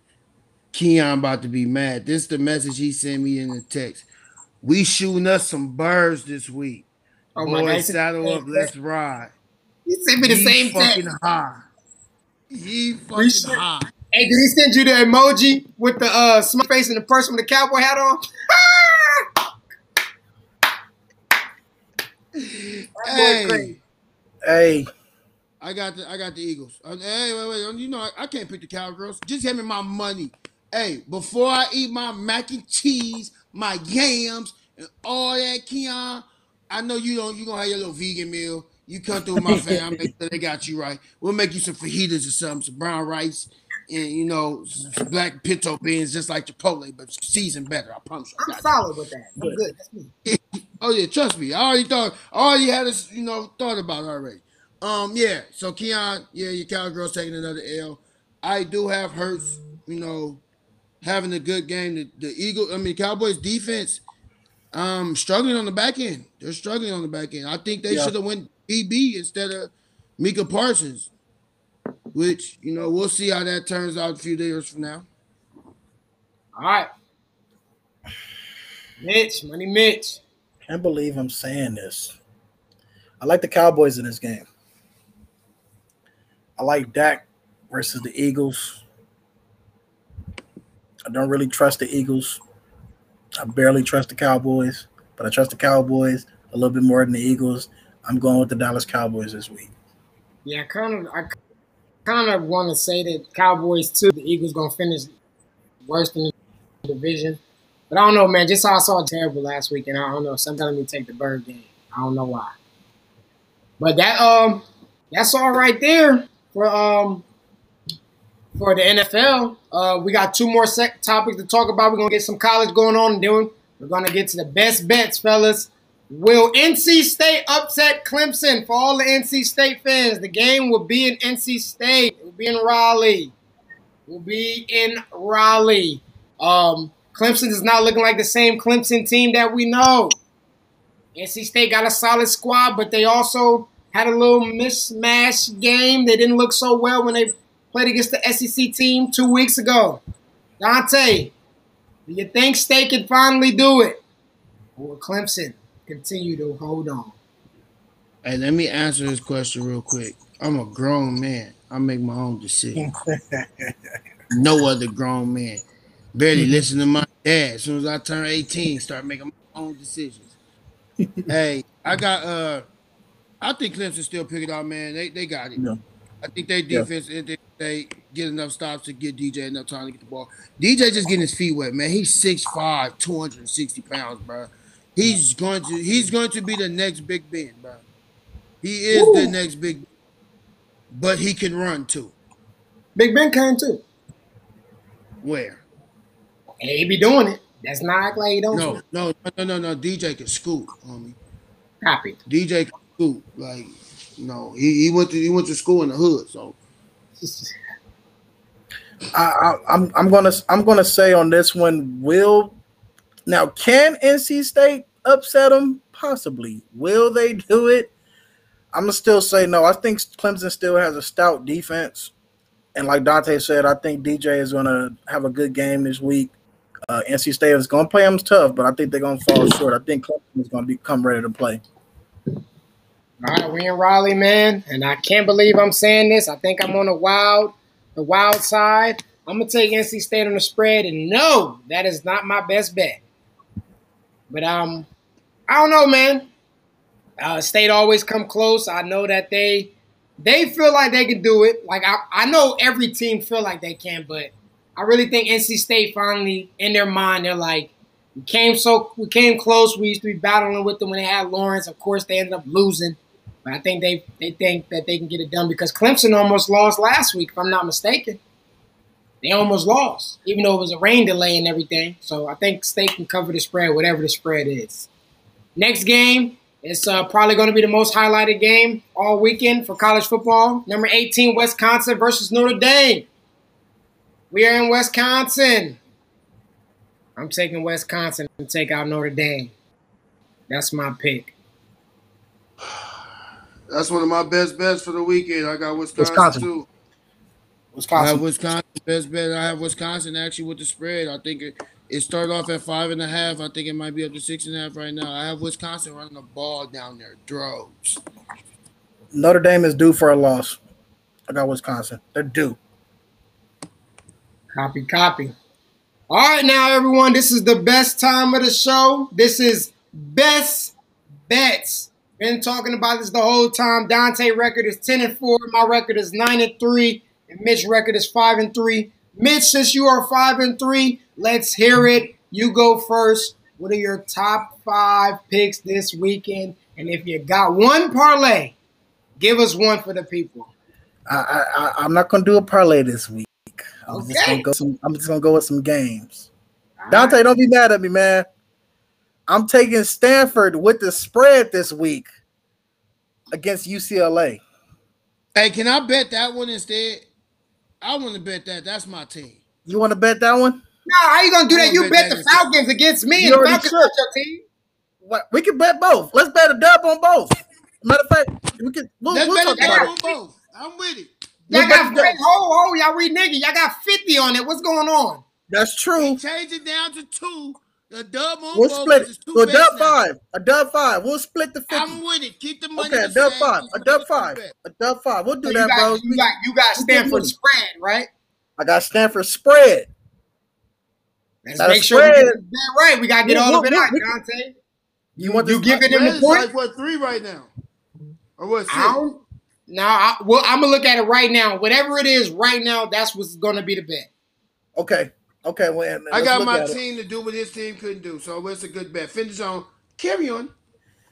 Keon about to be mad. This is the message he sent me in the text. We shooting us some birds this week. Oh my God, he saddle up, let's ride. He sent me the Ye same fucking text. high. Ye fucking should- high. Hey, did he send you the emoji with the uh, smile face and the person with the cowboy hat on? Hey, crazy. Hey, I got the I got the Eagles. Uh, hey, wait, wait. You know I, I can't pick the Cowgirls. Just give me my money. Hey, before I eat my mac and cheese, my yams, and all that, Keon, I know you don't. You gonna have your little vegan meal. You come through with my fam. make sure they got you right. We'll make you some fajitas or something, some brown rice, and you know, some black pinto beans, just like Chipotle, but seasoned better. I promise. You. I I'm solid with that. I'm good. That's me. Oh yeah, trust me. I already thought. I already had this, you know, thought about it already. Um, yeah. So Keon, yeah, your cowgirls taking another L. I do have Hurts, you know, having a good game. The, the Eagle, I mean, Cowboys defense, um, struggling on the back end. They're struggling on the back end. I think they Yeah. should have went EB instead of Micah Parsons, which you know we'll see how that turns out a few days from now. All right. Mitch, money Mitch. Can't believe I'm saying this. I like the Cowboys in this game. I like Dak versus the Eagles. I don't really trust the Eagles. I barely trust the Cowboys, but I trust the Cowboys a little bit more than the Eagles. I'm going with the Dallas Cowboys this week. Yeah, I kind of, I kind of want to say that Cowboys too. The Eagles gonna finish worse than the division, but I don't know, man. Just how I saw terrible last week, and I don't know. Sometimes me take the bird game. I don't know why, but that um, that's all right there for um for the NFL. Uh, we got two more sec- topics to talk about. We're gonna get some college going on, and then we're gonna get to the best bets, fellas. Will NC State upset Clemson? For all the NC State fans, the game will be in NC State. It will be in Raleigh. It will be in Raleigh. Um, Clemson is not looking like the same Clemson team that we know. NC State got a solid squad, but they also had a little mismatch game. They didn't look so well when they played against the SEC team two weeks ago. Dante, do you think State can finally do it? Or will Clemson continue to hold on? Hey, let me answer this question real quick. I'm a grown man. I make my own decision. no other grown man. Barely listen to my dad. As soon as I turn 18, start making my own decisions. hey, I got uh I think Clemson still pick it up, man. They they got it. Yeah. I think they Yeah. defense they, they get enough stops to get DJ enough time to get the ball. DJ just getting his feet wet, man. He's 6'5, 260 pounds, bro. He's going to he's going to be the next Big Ben, bro. He is the next big but he can run too. Big Ben can too. Where? And he be doing it. That's not act like he don't No, no, no, no, no. DJ can scoot, homie. copy. DJ can scoot. Like, no, he, he went to he went to school in the hood, so I, I, I'm I'm gonna I'm gonna say on this one, will now can NC State upset them? Possibly. Will they do it? I'm gonna still say no. I think Clemson still has a stout defense, and like Dante said, I think DJ is gonna have a good game this week. Uh, NC State is gonna play them tough, but I think they're gonna fall short. I think Clemson is gonna become ready to play. All right, we in Raleigh, man, and I can't believe I'm saying this. I think I'm on the wild, the wild side. I'm gonna take NC State on the spread, and no, that is not my best bet. But um, I don't know, man. Uh, State always come close. I know that they they feel like they can do it. Like I, I know every team feel like they can, but I really think NC State finally in their mind they're like, we came so we came close. We used to be battling with them when they had Lawrence. Of course, they ended up losing. But I think they they think that they can get it done because Clemson almost lost last week, if I'm not mistaken. They almost lost, even though it was a rain delay and everything. So I think State can cover the spread, whatever the spread is. Next game, it's uh, probably going to be the most highlighted game all weekend for college football. Number 18, Wisconsin versus Notre Dame. We are in Wisconsin. I'm taking Wisconsin and take out Notre Dame. That's my pick. that's one of my best bets for the weekend. I got Wisconsin, Wisconsin. too. I Wisconsin. have Wisconsin best bet. I have Wisconsin actually with the spread. I think it, it started off at five and a half. I think it might be up to six and a half right now. I have Wisconsin running the ball down there, droves. Notre Dame is due for a loss. I got Wisconsin. They're due. Copy, copy. All right, now everyone, this is the best time of the show. This is best bets. Been talking about this the whole time. Dante record is ten and four. My record is nine and three, and Mitch record is five and three. Mitch, since you are five and three, let's hear it. You go first. What are your top five picks this weekend? And if you got one parlay, give us one for the people. I, I I'm not gonna do a parlay this week. I'm okay. just gonna go some. I'm just gonna go with some games. All Dante, right. don't be mad at me, man. I'm taking Stanford with the spread this week against UCLA. Hey, can I bet that one instead? I want to bet that. That's my team. You want to bet that one? No, how you gonna do that? You bet, bet that the Falcons against me, you and the Falcons not your team. What? We can bet both. Let's bet a dub on both. Matter of fact, we can. We'll, Let's we'll bet a dub on both. I'm with it. Y'all got ho ho, y'all read nigga. Y'all got 50 on it. What's going on? That's true. change it down to two. A dub on we'll split it. So a dub five. A dub five. We'll split the 50. I'm with it. Keep the money. Okay, a dub five. A dub five. A dub five. We'll do so that, got, bro. You got you got Stanford spread, right? I got Stanford spread. Let's That's make sure we get that right. We gotta get all of it out, Dante. You want to you giving him the point? Like what three right now? Or what? Six? I don't, now, I, well, I'm gonna look at it right now. Whatever it is right now, that's what's gonna be the bet. Okay. Okay. Well, I got my team it. to do what his team couldn't do, so it's a good bet. Finish on. Carry on.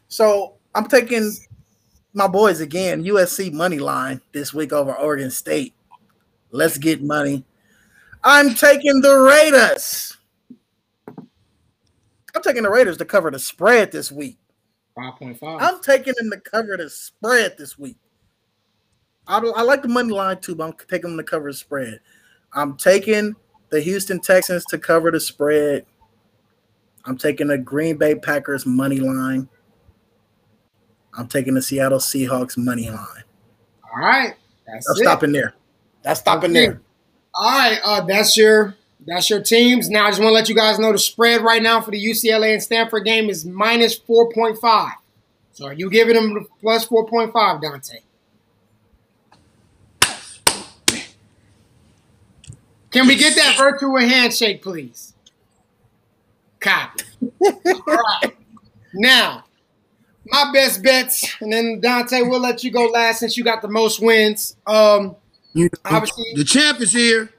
So I'm taking my boys again. USC money line this week over Oregon State. Let's get money. I'm taking the Raiders. I'm taking the Raiders to cover the spread this week. 5.5. I'm taking them to cover the spread this week. I, I like the money line too, but I'm taking them to cover the spread. I'm taking the Houston Texans to cover the spread. I'm taking the Green Bay Packers money line. I'm taking the Seattle Seahawks money line. All right. That's I'm stopping there. That's stopping there. All right. Uh, that's your that's your teams. Now I just want to let you guys know the spread right now for the UCLA and Stanford game is minus 4.5. So are you giving them plus 4.5, Dante? Can we get that virtual handshake, please? Copy. All right. Now, my best bets, and then Dante, we'll let you go last since you got the most wins. Um, you, obviously, the champ is here.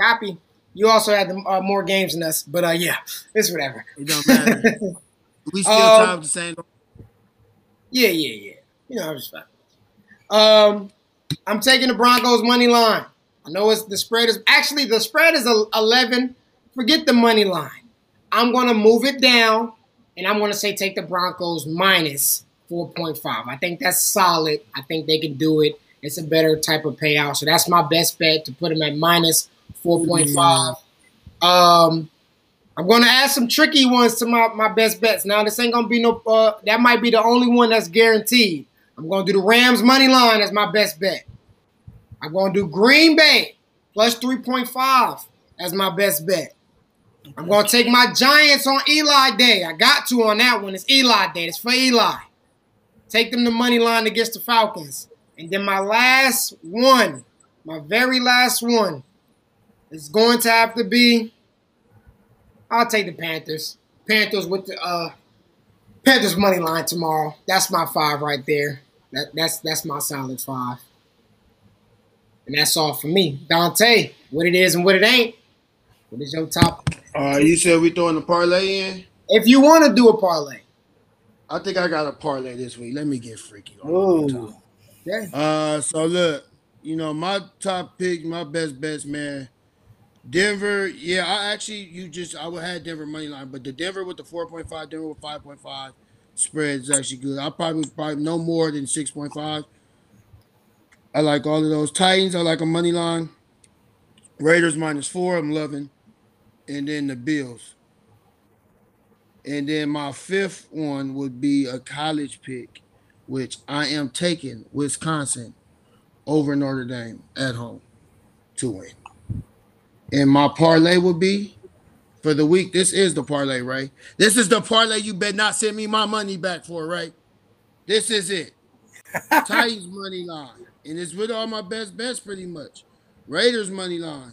Copy. You also had the, uh, more games than us, but uh, yeah, it's whatever. It don't matter. we still um, time the same. Yeah, yeah, yeah. You know, I'm just fine. Um, I'm taking the Broncos money line. I know it's the spread is actually the spread is 11. Forget the money line. I'm going to move it down and I'm going to say take the Broncos minus 4.5. I think that's solid. I think they can do it. It's a better type of payout. So that's my best bet to put them at minus 4.5. Um, I'm going to add some tricky ones to my, my best bets. Now, this ain't going to be no, uh, that might be the only one that's guaranteed. I'm going to do the Rams money line as my best bet. I'm going to do Green Bay plus 3.5 as my best bet. I'm going to take my Giants on Eli Day. I got to on that one. It's Eli Day. It's for Eli. Take them the money line against the Falcons. And then my last one, my very last one, is going to have to be. I'll take the Panthers. Panthers with the uh, Panthers money line tomorrow. That's my five right there. That, that's that's my solid five. And that's all for me. Dante, what it is and what it ain't. What is your top? Uh, you said we throwing a parlay in? If you want to do a parlay. I think I got a parlay this week. Let me get freaky. Oh. Yeah. Uh, so look, you know, my top pick, my best bets, man. Denver, yeah, I actually you just I would have Denver money line, but the Denver with the 4.5, Denver with 5.5 spread is actually good. I probably probably no more than 6.5. I like all of those. Titans, I like a money line. Raiders minus four, I'm loving. And then the Bills. And then my fifth one would be a college pick, which I am taking Wisconsin over Notre Dame at home to win. And my parlay would be for the week. This is the parlay, right? This is the parlay you better not send me my money back for, right? This is it. Titans money line and it's with all my best bets pretty much. Raiders money line.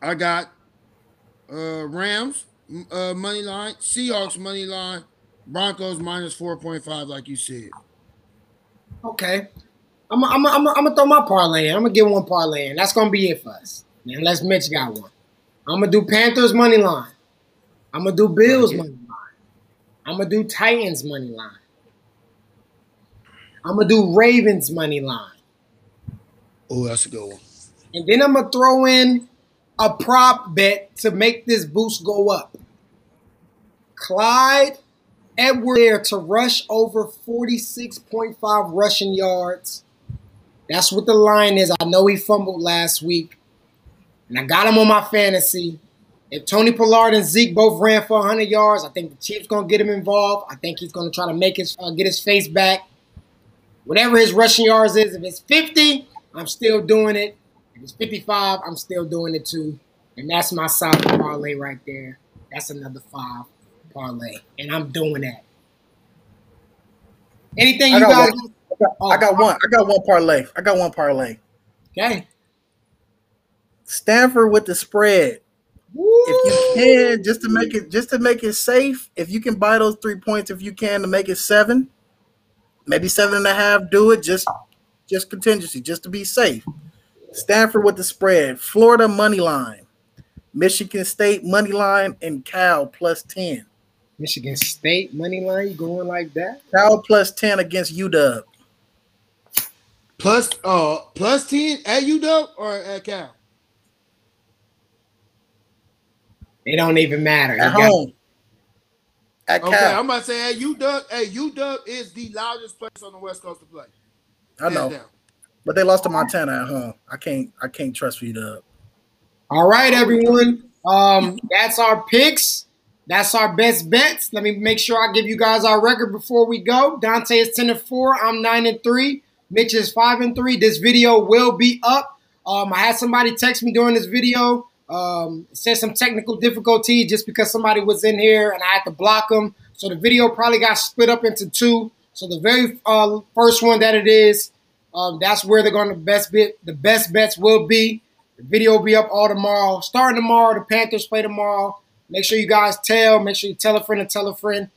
I got uh Rams uh money line, Seahawks money line, Broncos minus 4.5 like you said. Okay. I'm I'm I'm I'm gonna throw my parlay in. I'm gonna get one parlay in. That's gonna be it for us. Unless Mitch got one. I'm gonna do Panthers money line. I'm gonna do Bills money line. I'm gonna do Titans money line. I'm gonna do Ravens money line. Oh, that's a good one. And then I'm gonna throw in a prop bet to make this boost go up. Clyde Edwards-Helaire to rush over 46.5 rushing yards. That's what the line is. I know he fumbled last week. And I got him on my fantasy. If Tony Pollard and Zeke both ran for 100 yards, I think the Chiefs going to get him involved. I think he's going to try to make his uh, get his face back. Whatever his rushing yards is, if it's 50, I'm still doing it. If it's 55, I'm still doing it too. And that's my solid parlay right there. That's another five parlay. And I'm doing that. Anything I you got guys one. I got, I got one. I got one parlay. I got one parlay. Okay. Stanford with the spread. If you can, just to make it just to make it safe, if you can buy those three points, if you can to make it seven, maybe seven and a half, do it just just contingency, just to be safe. Stanford with the spread, Florida money line, Michigan State money line, and Cal plus 10. Michigan State money line, you going like that? Cal plus 10 against UW. Plus, uh, plus ten at UW or at Cal? It don't even matter. You At got- home. At Okay, Cal. I'm about to say at UW. Hey, UW is the loudest place on the West Coast to play. I know. Down. But they lost to Montana at home. I can't I can't trust UW. All right, everyone. Um, that's our picks. That's our best bets. Let me make sure I give you guys our record before we go. Dante is 10 and 4. I'm 9 and 3. Mitch is 5 and 3. This video will be up. Um, I had somebody text me during this video. Um, said some technical difficulty just because somebody was in here and I had to block them. So the video probably got split up into two. So the very uh, first one that it is, um, that's where they're going to best bet. The best bets will be. The video will be up all tomorrow. Starting tomorrow, the Panthers play tomorrow. Make sure you guys tell. Make sure you tell a friend and tell a friend.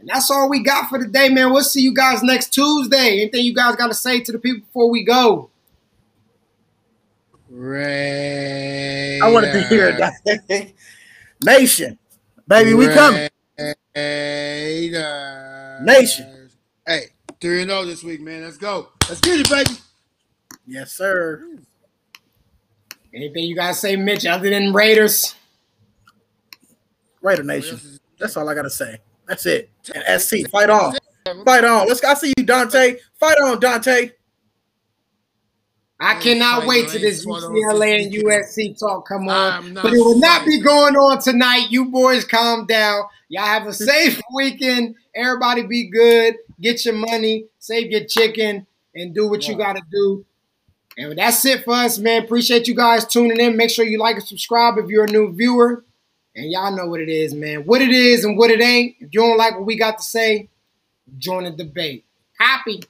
And that's all we got for today, man. We'll see you guys next Tuesday. Anything you guys got to say to the people before we go? Ray. I wanted to hear that. Nation. Baby, we coming. Raiders. Nation. Hey, 3 0 this week, man. Let's go. Let's get it, baby. Yes, sir. Anything you guys say, Mitch, other than Raiders? Raider Nation. That's all I gotta say. That's it. And SC, fight on. Fight on. Let's I see you, Dante. Fight on, Dante. I cannot wait till this It's one of those UCLA and. USC talk come on. But it will not be going on tonight. You boys calm down. Y'all have a safe weekend. Everybody be good. Get your money, save your chicken, and do what you got to do. And that's it for us, man. Appreciate you guys tuning in. Make sure you like and subscribe if you're a new viewer. And y'all know what it is, man. What it is and what it ain't. If you don't like what we got to say, join the debate. Happy.